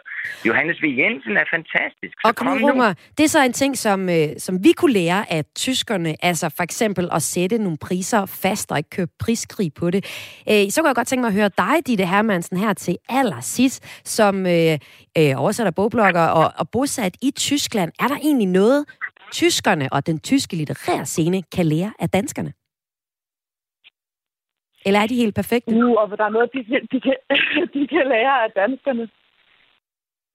Johannes V. Jensen er fantastisk. Så og Knud Rummer, det er så en ting, som, øh, som vi kunne lære af tyskerne, altså for eksempel at sætte nogle priser fast og ikke købe priskrig på det. Øh, så kunne jeg godt tænke mig at høre dig, Ditte Hermansen, her til allersidst, som øh, øh, oversætter bogblogger og, og bosat i Tyskland. Er der egentlig noget, tyskerne og den tyske litterære scene kan lære af danskerne? Eller er de helt perfekte? Nu, og der er noget, de, de, kan, [laughs] de kan lære af danskerne.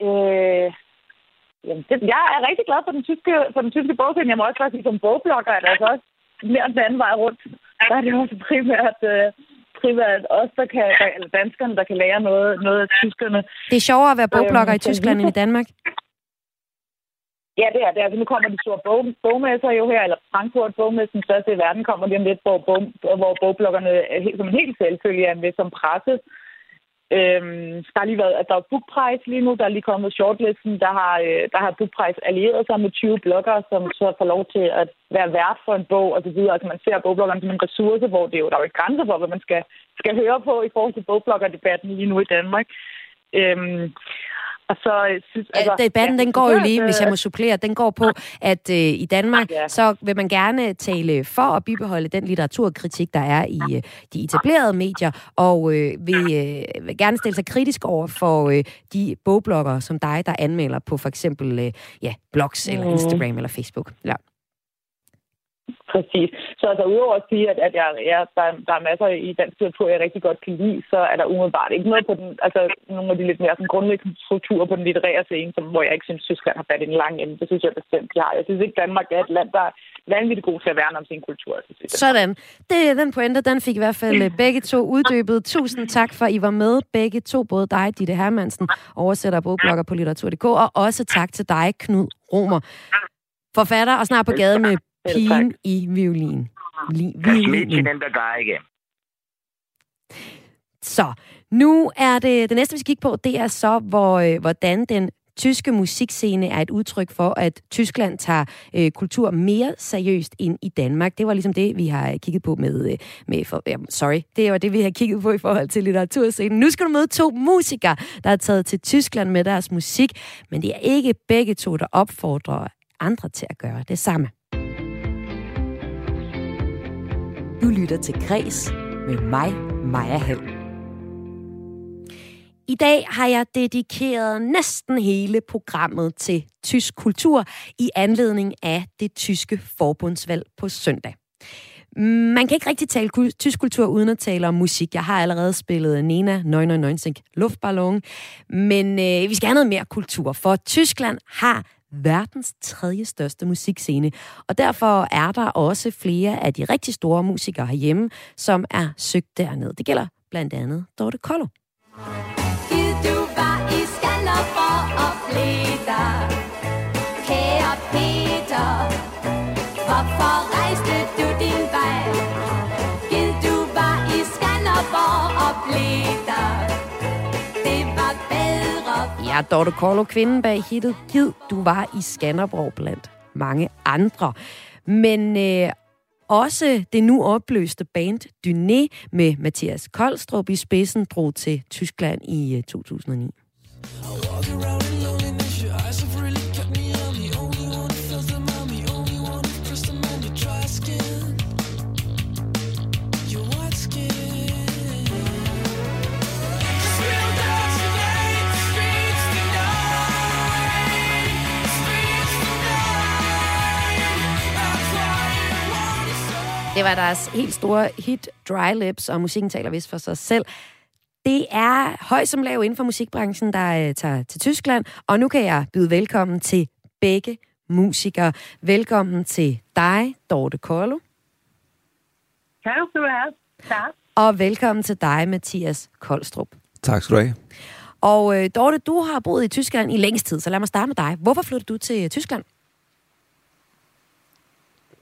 Øh, jamen, det, jeg er rigtig glad for den tyske, for den tyske bogscene. Jeg må også sige, som bogblogger er det altså også mere den anden vej rundt. Der er det også primært, øh, primært os, der kan, eller danskerne, der kan lære noget, noget af tyskerne. Det er sjovere at være bogblogger øh, i Tyskland end i Danmark? Ja, det er det. Altså, nu kommer de store bog, bogmesser jo her, eller Frankfurt bogmessen, største i verden, kommer lige om lidt, hvor, bog, hvor bogbloggerne helt, som en helt selvfølgelig er med som presse. Øhm, der har lige været, at der er bookprice lige nu, der er lige kommet shortlisten, der har, øh, der har bookprice allieret sig med 20 bloggere, som så får lov til at være vært for en bog og så videre. Altså man ser bogbloggerne som en ressource, hvor det er jo, der er jo ikke grænser for, hvad man skal, skal høre på i forhold til bogbloggerdebatten lige nu i Danmark. Øhm, og så øh, synes, altså, ja, debatten, ja, den går jo lige, hvis jeg må supplere, den går på, at øh, i Danmark, ja. så vil man gerne tale for at bibeholde den litteraturkritik, der er i øh, de etablerede medier, og øh, vil, øh, vil gerne stille sig kritisk over for øh, de bogbloggere som dig, der anmelder på for eksempel øh, ja, blogs mm. eller Instagram eller Facebook. Ja. Præcis. Så altså, udover at sige, at, at jeg, jeg, der, der er masser i dansk litteratur, jeg rigtig godt kan lide, så er der umiddelbart ikke noget på den, altså nogle af de lidt mere sådan, grundlæggende strukturer på den litterære scene, som, hvor jeg ikke synes, Tyskland har fat i en lang ende. Det synes jeg bestemt, de har. Jeg synes ikke, Danmark er et land, der er vanvittigt god til at værne om sin kultur. Synes Sådan. Det, den pointe, den fik i hvert fald øh, begge to uddybet. Tusind tak for, at I var med begge to, både dig, Ditte Hermansen, oversætter og bogblogger på litteratur.dk, og også tak til dig, Knud Romer forfatter og snart på gaden med pigen i violin. Li- violin. den der igen. Så, nu er det, det næste, vi skal kigge på, det er så, hvor, øh, hvordan den tyske musikscene er et udtryk for, at Tyskland tager øh, kultur mere seriøst ind i Danmark. Det var ligesom det, vi har kigget på med... Øh, med for, ja, sorry, det var det, vi har kigget på i forhold til litteraturscenen. Nu skal du møde to musikere, der er taget til Tyskland med deres musik, men det er ikke begge to, der opfordrer andre til at gøre det samme. Du lytter til Græs med mig, Maja Hall. I dag har jeg dedikeret næsten hele programmet til tysk kultur i anledning af det tyske forbundsvalg på søndag. Man kan ikke rigtig tale tysk kultur uden at tale om musik. Jeg har allerede spillet Nena 999 Luftballon, men øh, vi skal have noget mere kultur, for Tyskland har verdens tredje største musikscene. Og derfor er der også flere af de rigtig store musikere herhjemme, som er søgt derned. Det gælder blandt andet Dorte Kollo. du var i Kære Peter, hvorfor rejste du din vej? du var i og Ja, Dorte Korlo, kvinden bag hittet Gid, du var i Skanderborg blandt mange andre. Men øh, også det nu opløste band Dyné med Mathias Koldstrup i spidsen drog til Tyskland i øh, 2009. Det var deres helt store hit Dry Lips, og musikken taler vist for sig selv. Det er høj som lav inden for musikbranchen, der øh, tager til Tyskland, og nu kan jeg byde velkommen til begge musikere. Velkommen til dig, Dorte Kollo. Tak skal du have. Tak. Og velkommen til dig, Mathias Koldstrup. Tak skal du have. Og øh, Dorte, du har boet i Tyskland i længst tid, så lad mig starte med dig. Hvorfor flyttede du til Tyskland?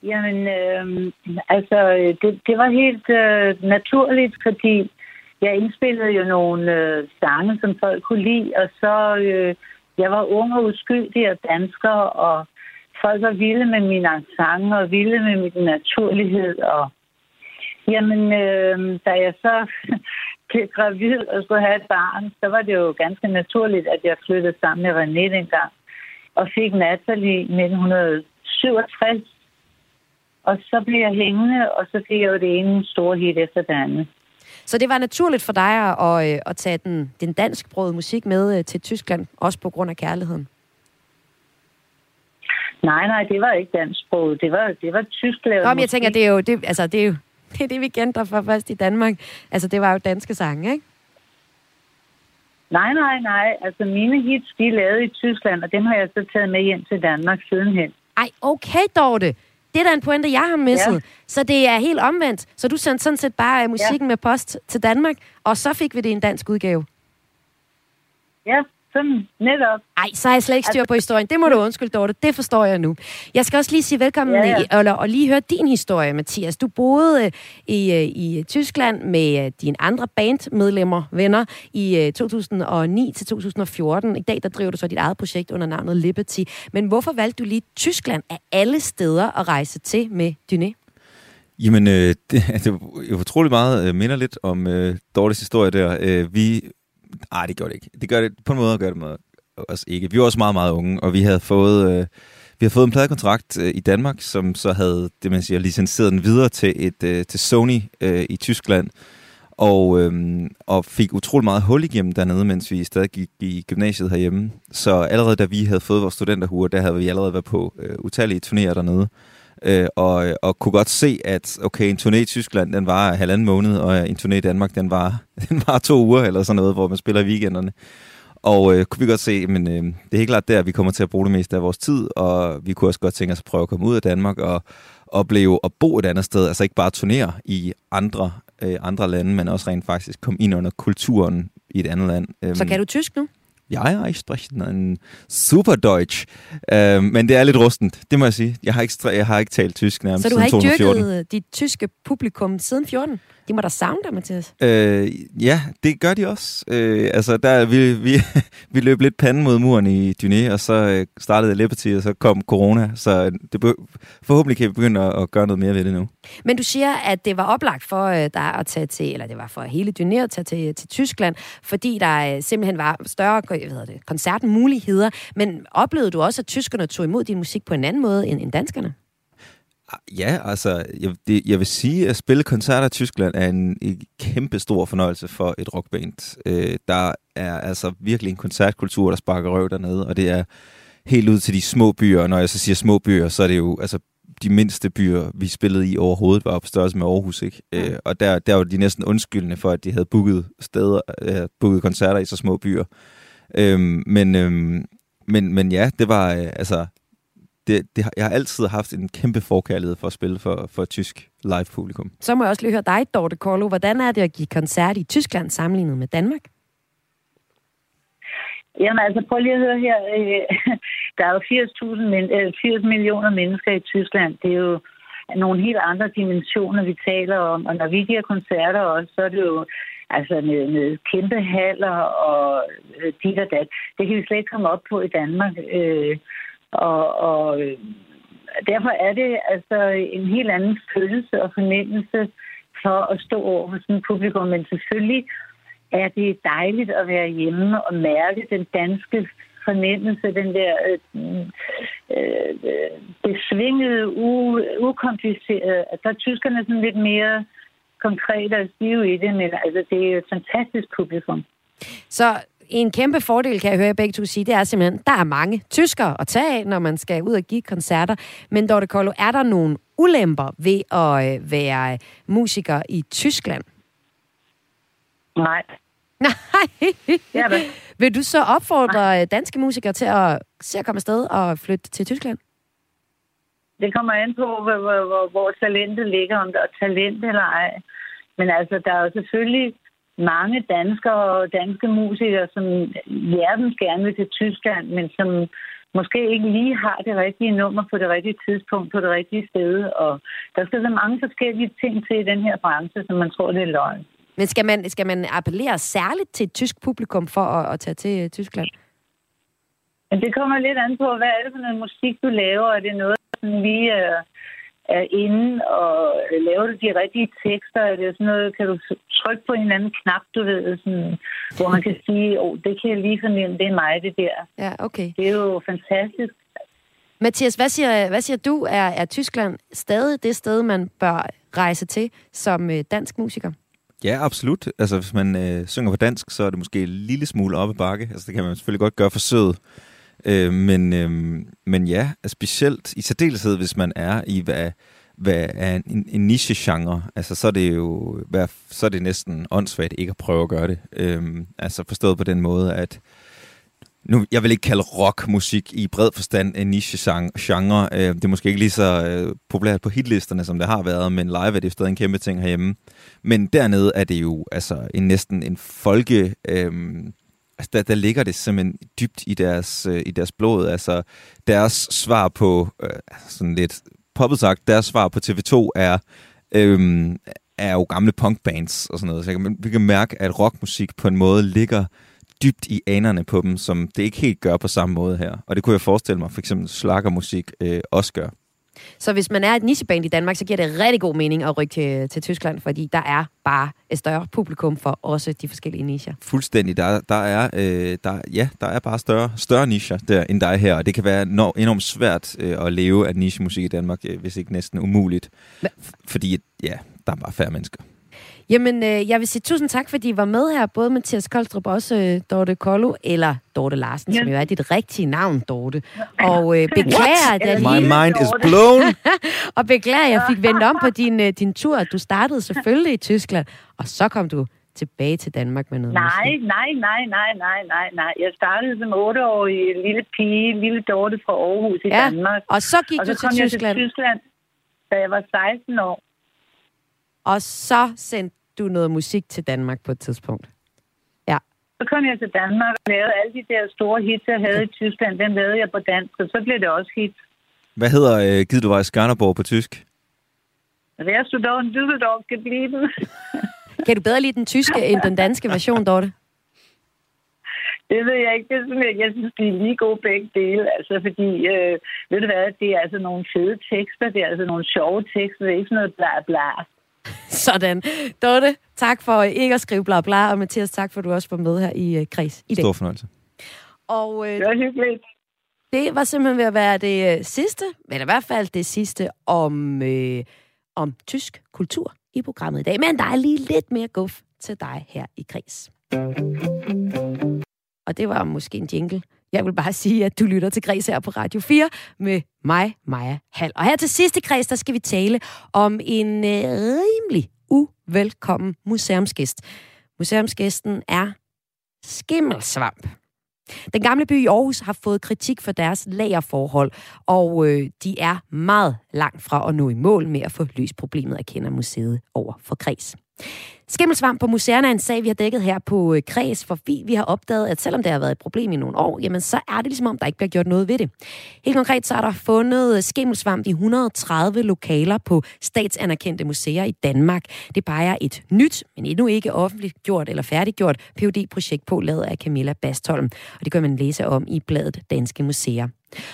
Jamen, øh, altså, det, det var helt øh, naturligt, fordi jeg indspillede jo nogle øh, sange, som folk kunne lide, og så, øh, jeg var ung og uskyldig og dansker, og folk var vilde med min sange og vilde med min naturlighed, og jamen, øh, da jeg så [laughs] blev gravid og skulle have et barn, så var det jo ganske naturligt, at jeg flyttede sammen med René dengang, og fik Natalie i 1967, og så blev jeg hængende, og så fik jeg jo det ene store hit efter det andet. Så det var naturligt for dig at, øh, at tage den, den danskbrøde musik med øh, til Tyskland, også på grund af kærligheden? Nej, nej, det var ikke dansksproget. Det var, det var tysklavet Nå, men jeg tænker, det er jo det, altså, det, er jo, [laughs] det, er det vi kendte for først i Danmark. Altså, det var jo danske sange, ikke? Nej, nej, nej. Altså, mine hits, de er lavet i Tyskland, og dem har jeg så taget med hjem til Danmark sidenhen. Ej, okay, Dorte. Det er da en pointe, jeg har misset. Ja. Så det er helt omvendt. Så du sendte sådan set bare musikken ja. med post til Danmark, og så fik vi det i en dansk udgave. Ja, sådan netop. Ej, så har jeg slet ikke styr på historien. Det må du undskylde, Dorte. Det forstår jeg nu. Jeg skal også lige sige velkommen ja, ja. og, og lige høre din historie, Mathias. Du boede øh, i, øh, i Tyskland med dine andre bandmedlemmer, venner, i 2009 til 2014. I dag der driver du så dit eget projekt under navnet Liberty. Men hvorfor valgte du lige Tyskland af alle steder at rejse til med Dyné? Jamen, øh, [laughs] det, det er utrolig meget øh, minder lidt om øh, Dortes historie der. Øh, vi Nej, det gør det ikke. Det gør det på en måde, gør det med os ikke. Vi var også meget, meget unge, og vi havde fået, øh, vi havde fået en pladekontrakt øh, i Danmark, som så havde, det man siger, licenseret den videre til, et, øh, til Sony øh, i Tyskland, og, øh, og fik utrolig meget hul igennem dernede, mens vi stadig gik i gymnasiet herhjemme. Så allerede da vi havde fået vores studenterhure, der havde vi allerede været på øh, utallige turnéer dernede øh, og, og kunne godt se, at okay, en turné i Tyskland, den var halvanden måned, og en turné i Danmark, den var, [laughs] den var to uger eller sådan noget, hvor man spiller i weekenderne. Og øh, kunne vi godt se, men øh, det er helt klart der, vi kommer til at bruge det meste af vores tid, og vi kunne også godt tænke os at prøve at komme ud af Danmark og opleve at bo et andet sted, altså ikke bare turnere i andre, øh, andre lande, men også rent faktisk komme ind under kulturen i et andet land. Så kan du tysk nu? Ja, ja, ich spreche en super Deutsch. Uh, men det er lidt rustent, det må jeg sige. Jeg har ikke, jeg har ikke talt tysk nærmest Så du har ikke dyrket dit tyske publikum siden 14? De må da savne dig, Mathias. Øh, ja, det gør de også. Øh, altså, der, vi, vi, [laughs] vi løb lidt panden mod muren i Dyné, og så øh, startede Liberty, og så kom corona. Så det, forhåbentlig kan vi begynde at, at gøre noget mere ved det nu. Men du siger, at det var oplagt for øh, dig at tage til, eller det var for hele Dyné at tage til, til Tyskland, fordi der øh, simpelthen var større hvad hedder det, koncertmuligheder. Men oplevede du også, at tyskerne tog imod din musik på en anden måde end, end danskerne? Ja, altså, jeg, det, jeg vil sige, at spille koncerter i Tyskland er en, en kæmpe stor fornøjelse for et rockband. Øh, der er altså virkelig en koncertkultur, der sparker røv dernede, og det er helt ud til de små byer. Og når jeg så siger små byer, så er det jo altså de mindste byer, vi spillede i overhovedet, var på størrelse med Aarhus. Ikke? Øh, og der, der var de næsten undskyldende for, at de havde booket steder, øh, booket koncerter i så små byer. Øh, men, øh, men, men ja, det var øh, altså det, det, jeg har altid haft en kæmpe forkærlighed for at spille for, for tysk live-publikum. Så må jeg også lige høre dig, Dorte Korlo. Hvordan er det at give koncert i Tyskland sammenlignet med Danmark? Jamen altså, prøv lige at høre her. Øh, der er jo 80, 80 millioner mennesker i Tyskland. Det er jo nogle helt andre dimensioner, vi taler om. Og når vi giver koncerter også, så er det jo altså med, med kæmpe haller og øh, dit og dat. Det kan vi slet ikke komme op på i Danmark. Øh, og, og øh, derfor er det altså en helt anden følelse og fornemmelse for at stå over for sådan et publikum. Men selvfølgelig er det dejligt at være hjemme og mærke den danske fornemmelse, den der øh, øh, øh besvingede, u, ukomplicerede. Der er tyskerne sådan lidt mere konkrete og stive i det, men altså, det er et fantastisk publikum. Så en kæmpe fordel, kan jeg høre begge to sige, det er simpelthen, der er mange tyskere at tage af, når man skal ud og give koncerter. Men Dorte Kollo, er der nogle ulemper ved at øh, være musiker i Tyskland? Nej. [laughs] Nej. Ja, men. Vil du så opfordre danske musikere til at se at komme afsted og flytte til Tyskland? Det kommer an på, hvor, hvor, hvor, hvor talentet ligger, om der er talent eller ej. Men altså, der er jo selvfølgelig mange danskere og danske musikere, som hjertens gerne vil til Tyskland, men som måske ikke lige har det rigtige nummer på det rigtige tidspunkt, på det rigtige sted. Og der skal være mange forskellige ting til i den her branche, som man tror, det er løgn. Men skal man, skal man appellere særligt til et tysk publikum for at, at tage til Tyskland? Men det kommer lidt an på, hvad er det for noget musik, du laver? Er det noget, som vi er, er inde og laver du de rigtige tekster? Er det sådan noget, kan du trykke på en eller anden knap, du ved, sådan, hvor man kan sige, åh, oh, det kan jeg lige fornemme, det er mig, det der. Ja, okay. Det er jo fantastisk. Mathias, hvad siger, hvad siger du? Er, er Tyskland stadig det sted, man bør rejse til som øh, dansk musiker? Ja, absolut. Altså, hvis man øh, synger på dansk, så er det måske en lille smule op ad bakke. Altså, det kan man selvfølgelig godt gøre forsøget. Øh, men, øh, men ja, altså specielt i særdeleshed, hvis man er i, hvad, hvad er en, en niche-genre, altså så er det jo hvad, så er det næsten åndssvagt ikke at prøve at gøre det. Øh, altså forstået på den måde, at nu, jeg vil ikke kalde rockmusik i bred forstand en niche-genre. Øh, det er måske ikke lige så øh, populært på hitlisterne, som det har været, men live er det jo stadig en kæmpe ting herhjemme. Men dernede er det jo altså en næsten en folke... Øh, altså der, der ligger det simpelthen dybt i deres, øh, i deres blod. Altså deres svar på, øh, sådan lidt poppet sagt, deres svar på TV2 er, øh, er jo gamle punkbands og sådan noget. Så jeg kan, vi kan mærke, at rockmusik på en måde ligger dybt i anerne på dem, som det ikke helt gør på samme måde her. Og det kunne jeg forestille mig, for eksempel slagermusik øh, også gør. Så hvis man er et nicheband i Danmark, så giver det rigtig god mening at rykke til, til Tyskland, fordi der er bare et større publikum for også de forskellige nicher. Fuldstændig. Der, der er, øh, der, ja, der er bare større, større nicher der, end er her, og det kan være no, enormt svært øh, at leve af nichemusik i Danmark, øh, hvis ikke næsten umuligt. Hva? Fordi, ja, der er bare færre mennesker. Jamen, øh, jeg vil sige tusind tak, fordi I var med her, både Mathias Koldstrup og også øh, Dorte Kollo, eller Dorte Larsen, ja. som jo er dit rigtige navn, Dorte. Og øh, beklager, at jeg lige... My mind is blown! [laughs] og beklager, at jeg fik vendt om på din, øh, din tur. Du startede selvfølgelig i Tyskland, og så kom du tilbage til Danmark med noget Nej, musik. nej, nej, nej, nej, nej, nej. Jeg startede som otteårig lille pige, lille Dorte fra Aarhus i ja, Danmark. og så gik og så du til Tyskland. til Tyskland, da jeg var 16 år. Og så sendte du noget musik til Danmark på et tidspunkt. Ja. Så kom jeg til Danmark og lavede alle de der store hits, jeg havde i Tyskland. Den lavede jeg på dansk, og så blev det også hit. Hvad hedder uh, Givet du var i Skanderborg på tysk? Wärst du dog in Düsseldorf geblieben? [laughs] kan du bedre lide den tyske end den danske version, Dorte? Det ved jeg ikke. Det er sådan, jeg synes, de er lige gode begge dele. Altså, fordi, øh, ved du hvad, det er altså nogle fede tekster. Det er altså nogle sjove tekster. Det er ikke sådan noget bla bla. Sådan. Dorte, tak for ikke at skrive bla bla, og Mathias, tak for, at du også var med her i uh, Kreds i dag. Stor fornøjelse. Og, øh, det var hyggeligt. Det var simpelthen ved at være det øh, sidste, eller i hvert fald det sidste om, øh, om tysk kultur i programmet i dag. Men der er lige lidt mere guf til dig her i Kreds. Og det var måske en jingle. Jeg vil bare sige, at du lytter til Græs her på Radio 4 med mig, Maja Hall. Og her til sidste kreds, der skal vi tale om en øh, rimelig velkommen museumsgæst. Museumsgæsten er skimmelsvamp. Den gamle by i Aarhus har fået kritik for deres lagerforhold, og øh, de er meget langt fra at nå i mål med at få løst problemet, erkender museet over for Kreds. Skimmelsvamp på museerne er en sag, vi har dækket her på øh, Kreds, for vi, vi har opdaget, at selvom det har været et problem i nogle år, jamen så er det ligesom om, der ikke bliver gjort noget ved det. Helt konkret så er der fundet øh, skimmelsvamp i 130 lokaler på statsanerkendte museer i Danmark. Det peger et nyt, men endnu ikke offentligt gjort eller færdiggjort phd projekt på, lavet af Camilla Bastholm. Og det kan man læse om i bladet Danske Museer.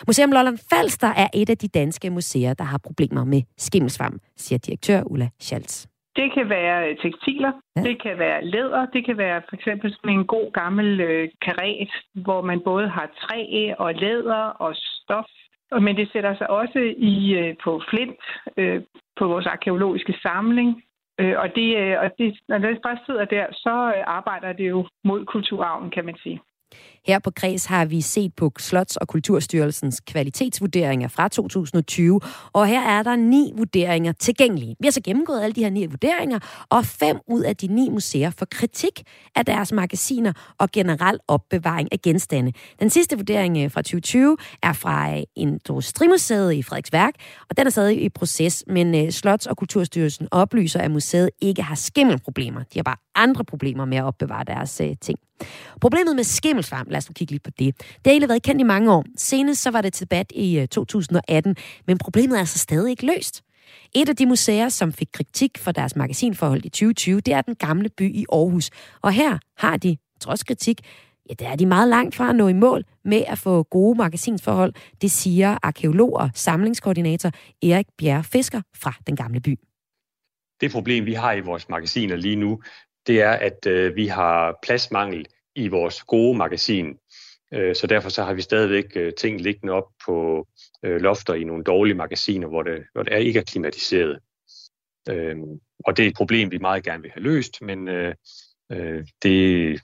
Museum Lolland Falster er et af de danske museer, der har problemer med skimmelsvamp, siger direktør Ulla Schalz. Det kan være tekstiler, ja. det kan være læder, det kan være for eksempel sådan en god gammel øh, karet, hvor man både har træ og læder og stof. Men det sætter sig også i øh, på flint, øh, på vores arkeologiske samling. Øh, og det, øh, og det, når det bare sidder der, så øh, arbejder det jo mod kulturarven, kan man sige. Her på Kreds har vi set på Slots- og Kulturstyrelsens kvalitetsvurderinger fra 2020, og her er der ni vurderinger tilgængelige. Vi har så gennemgået alle de her ni vurderinger, og fem ud af de ni museer får kritik af deres magasiner og generel opbevaring af genstande. Den sidste vurdering øh, fra 2020 er fra øh, Industrimuseet i Frederiksværk, og den er stadig i proces, men øh, Slots- og Kulturstyrelsen oplyser, at museet ikke har skimmelproblemer. De har bare andre problemer med at opbevare deres øh, ting. Problemet med skimmelsvamp, lad os nu kigge lidt på det, det har egentlig været kendt i mange år. Senest så var det til debat i øh, 2018, men problemet er altså stadig ikke løst. Et af de museer, som fik kritik for deres magasinforhold i 2020, det er den gamle by i Aarhus. Og her har de, trods kritik, ja, der er de meget langt fra at nå i mål med at få gode magasinsforhold. Det siger arkeolog og samlingskoordinator Erik Bjerre Fisker fra den gamle by. Det problem, vi har i vores magasiner lige nu, det er, at øh, vi har pladsmangel i vores gode magasin. Øh, så derfor så har vi stadigvæk øh, ting liggende op på øh, lofter i nogle dårlige magasiner, hvor det, hvor det er, ikke er klimatiseret. Øh, og det er et problem, vi meget gerne vil have løst, men øh, øh, det,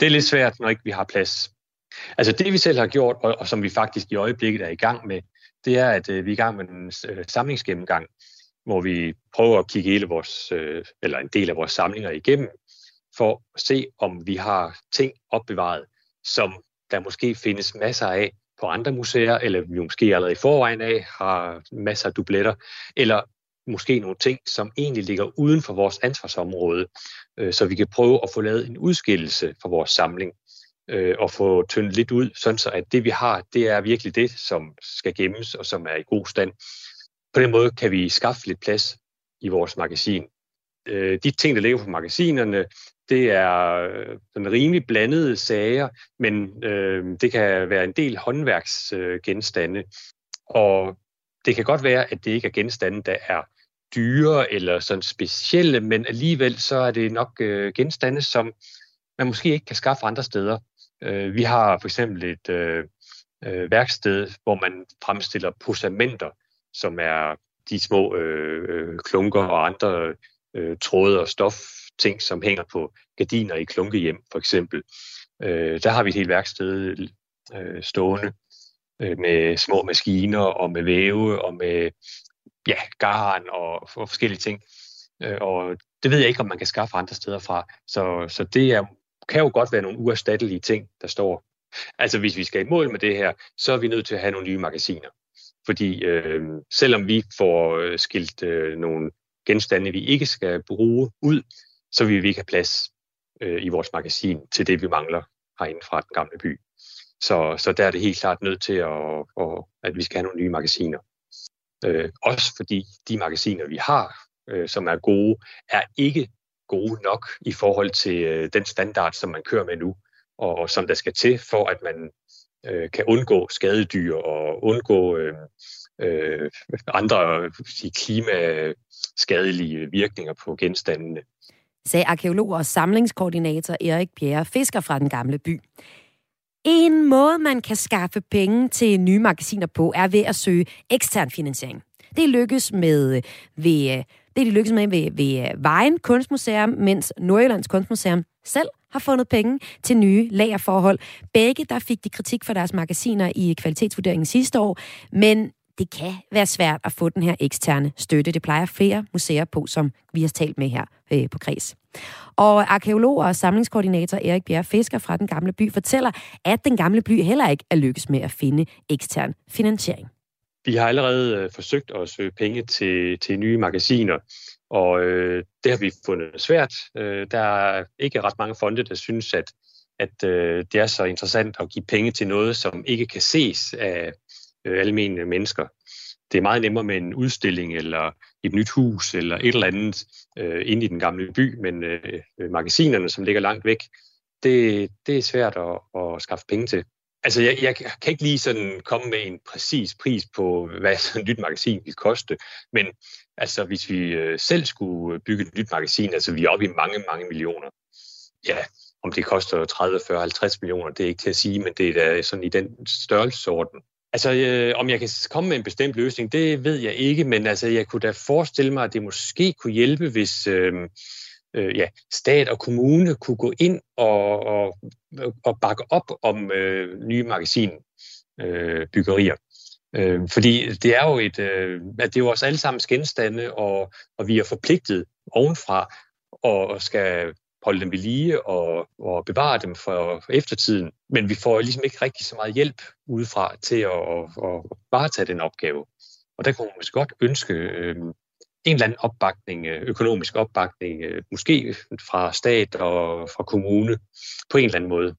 det er lidt svært, når ikke vi har plads. Altså det, vi selv har gjort, og, og som vi faktisk i øjeblikket er i gang med, det er, at øh, vi er i gang med en øh, samlingsgennemgang, hvor vi prøver at kigge hele vores, øh, eller en del af vores samlinger igennem, for at se, om vi har ting opbevaret, som der måske findes masser af på andre museer, eller vi måske allerede i forvejen af har masser af dubletter, eller måske nogle ting, som egentlig ligger uden for vores ansvarsområde, øh, så vi kan prøve at få lavet en udskillelse for vores samling øh, og få tyndet lidt ud, sådan så at det vi har, det er virkelig det, som skal gemmes og som er i god stand. På den måde kan vi skaffe lidt plads i vores magasin. Øh, de ting, der ligger på magasinerne, det er øh, en rimelig blandede sager, men øh, det kan være en del håndværksgenstande. Øh, og det kan godt være, at det ikke er genstande, der er dyre eller sådan specielle, men alligevel så er det nok øh, genstande, som man måske ikke kan skaffe andre steder. Øh, vi har for eksempel et øh, øh, værksted, hvor man fremstiller posamenter, som er de små øh, øh, klunker og andre øh, tråde og stof ting, som hænger på gardiner i klunkehjem, for eksempel. Øh, der har vi et helt værksted øh, stående øh, med små maskiner og med væve og med ja, garn og, og forskellige ting. Øh, og det ved jeg ikke, om man kan skaffe andre steder fra. Så, så det er, kan jo godt være nogle uerstattelige ting, der står. Altså hvis vi skal i mål med det her, så er vi nødt til at have nogle nye magasiner. Fordi øh, selvom vi får øh, skilt øh, nogle genstande, vi ikke skal bruge ud, så vil vi ikke have plads øh, i vores magasin til det, vi mangler herinde fra den gamle by. Så, så der er det helt klart nødt til, at, at, at vi skal have nogle nye magasiner. Øh, også fordi de magasiner, vi har, øh, som er gode, er ikke gode nok i forhold til øh, den standard, som man kører med nu, og, og som der skal til for, at man øh, kan undgå skadedyr og undgå øh, øh, andre øh, sige, klimaskadelige virkninger på genstandene sagde arkeolog og samlingskoordinator Erik Bjerre Fisker fra den gamle by. En måde, man kan skaffe penge til nye magasiner på, er ved at søge ekstern finansiering. Det lykkes med øh, ved, øh, det er de lykkes med ved, ved øh, Vejen Kunstmuseum, mens Nordjyllands Kunstmuseum selv har fundet penge til nye lagerforhold. Begge der fik de kritik for deres magasiner i kvalitetsvurderingen sidste år, men det kan være svært at få den her eksterne støtte. Det plejer flere museer på, som vi har talt med her øh, på Kreds. Og arkeolog og samlingskoordinator Erik Bjerre Fisker fra Den Gamle By fortæller, at Den Gamle By heller ikke er lykkes med at finde ekstern finansiering. Vi har allerede øh, forsøgt at søge penge til, til nye magasiner, og øh, det har vi fundet svært. Øh, der er ikke ret mange fonde, der synes, at, at øh, det er så interessant at give penge til noget, som ikke kan ses af øh, almindelige mennesker. Det er meget nemmere med en udstilling eller et nyt hus eller et eller andet øh, inde i den gamle by, men øh, øh magasinerne, som ligger langt væk, det, det er svært at, at skaffe penge til. Altså, jeg, jeg kan ikke lige sådan komme med en præcis pris på, hvad sådan et nyt magasin vil koste, men altså, hvis vi øh, selv skulle bygge et nyt magasin, altså vi er oppe i mange, mange millioner. Ja, om det koster 30, 40, 50 millioner, det er ikke til at sige, men det er da sådan i den størrelsesorden. Altså, øh, om jeg kan komme med en bestemt løsning, det ved jeg ikke, men altså, jeg kunne da forestille mig, at det måske kunne hjælpe, hvis, øh, øh, ja, stat og kommune kunne gå ind og, og, og bakke op om øh, nye magasinbyggerier. Øh, øh, fordi det er jo et, øh, at det er jo os alle sammen genstande, og, og vi er forpligtet ovenfra og skal holde dem ved lige og, og bevare dem for, for eftertiden. Men vi får ligesom ikke rigtig så meget hjælp udefra til at, at, at varetage den opgave. Og der kunne man måske godt ønske øh, en eller anden opbakning, øh, økonomisk opbakning, øh, måske fra stat og fra kommune, på en eller anden måde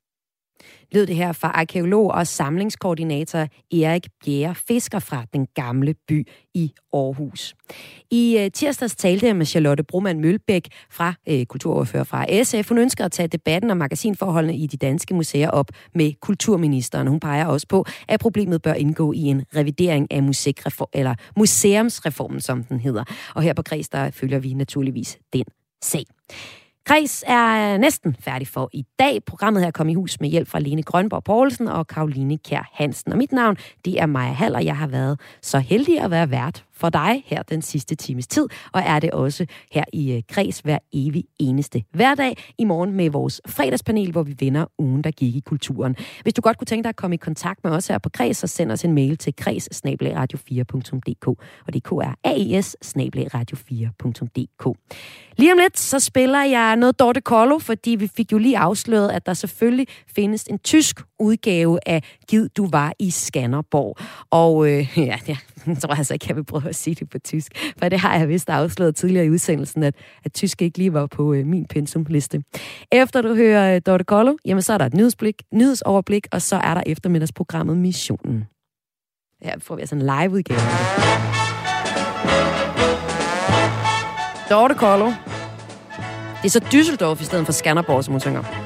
lød det her fra arkeolog og samlingskoordinator Erik Bjerre Fisker fra den gamle by i Aarhus. I øh, tirsdags talte jeg med Charlotte Broman Mølbæk fra øh, Kulturordfører fra SF. Hun ønsker at tage debatten om magasinforholdene i de danske museer op med kulturministeren. Hun peger også på, at problemet bør indgå i en revidering af musikreform, eller museumsreformen, som den hedder. Og her på Kreds, der følger vi naturligvis den sag. Kreds er næsten færdig for i dag. Programmet her kom i hus med hjælp fra Lene Grønborg Poulsen og Karoline Kær Hansen. Og mit navn, det er Maja Hall, og jeg har været så heldig at være vært for dig her den sidste times tid, og er det også her i øh, Kreds hver evig eneste hverdag i morgen med vores fredagspanel, hvor vi vender ugen, der gik i kulturen. Hvis du godt kunne tænke dig at komme i kontakt med os her på Kreds, så send os en mail til kreds-radio4.dk, og det er aes 4dk Lige om lidt, så spiller jeg noget Dorte Kollo, fordi vi fik jo lige afsløret, at der selvfølgelig findes en tysk udgave af Gid du var i Skanderborg. Og øh, [laughs] ja, [laughs] jeg tror altså ikke, jeg vil prøve at sige det på tysk, for det har jeg vist afsløret tidligere i udsendelsen, at, at tysk ikke lige var på øh, min pensumliste. Efter du hører øh, Dorte Kollo, jamen så er der et nyhedsblik, nyhedsoverblik, og så er der eftermiddagsprogrammet Missionen. Her får vi altså en live udgave. Dorte Kollo. Det er så Düsseldorf i stedet for Skanderborg, som hun synger.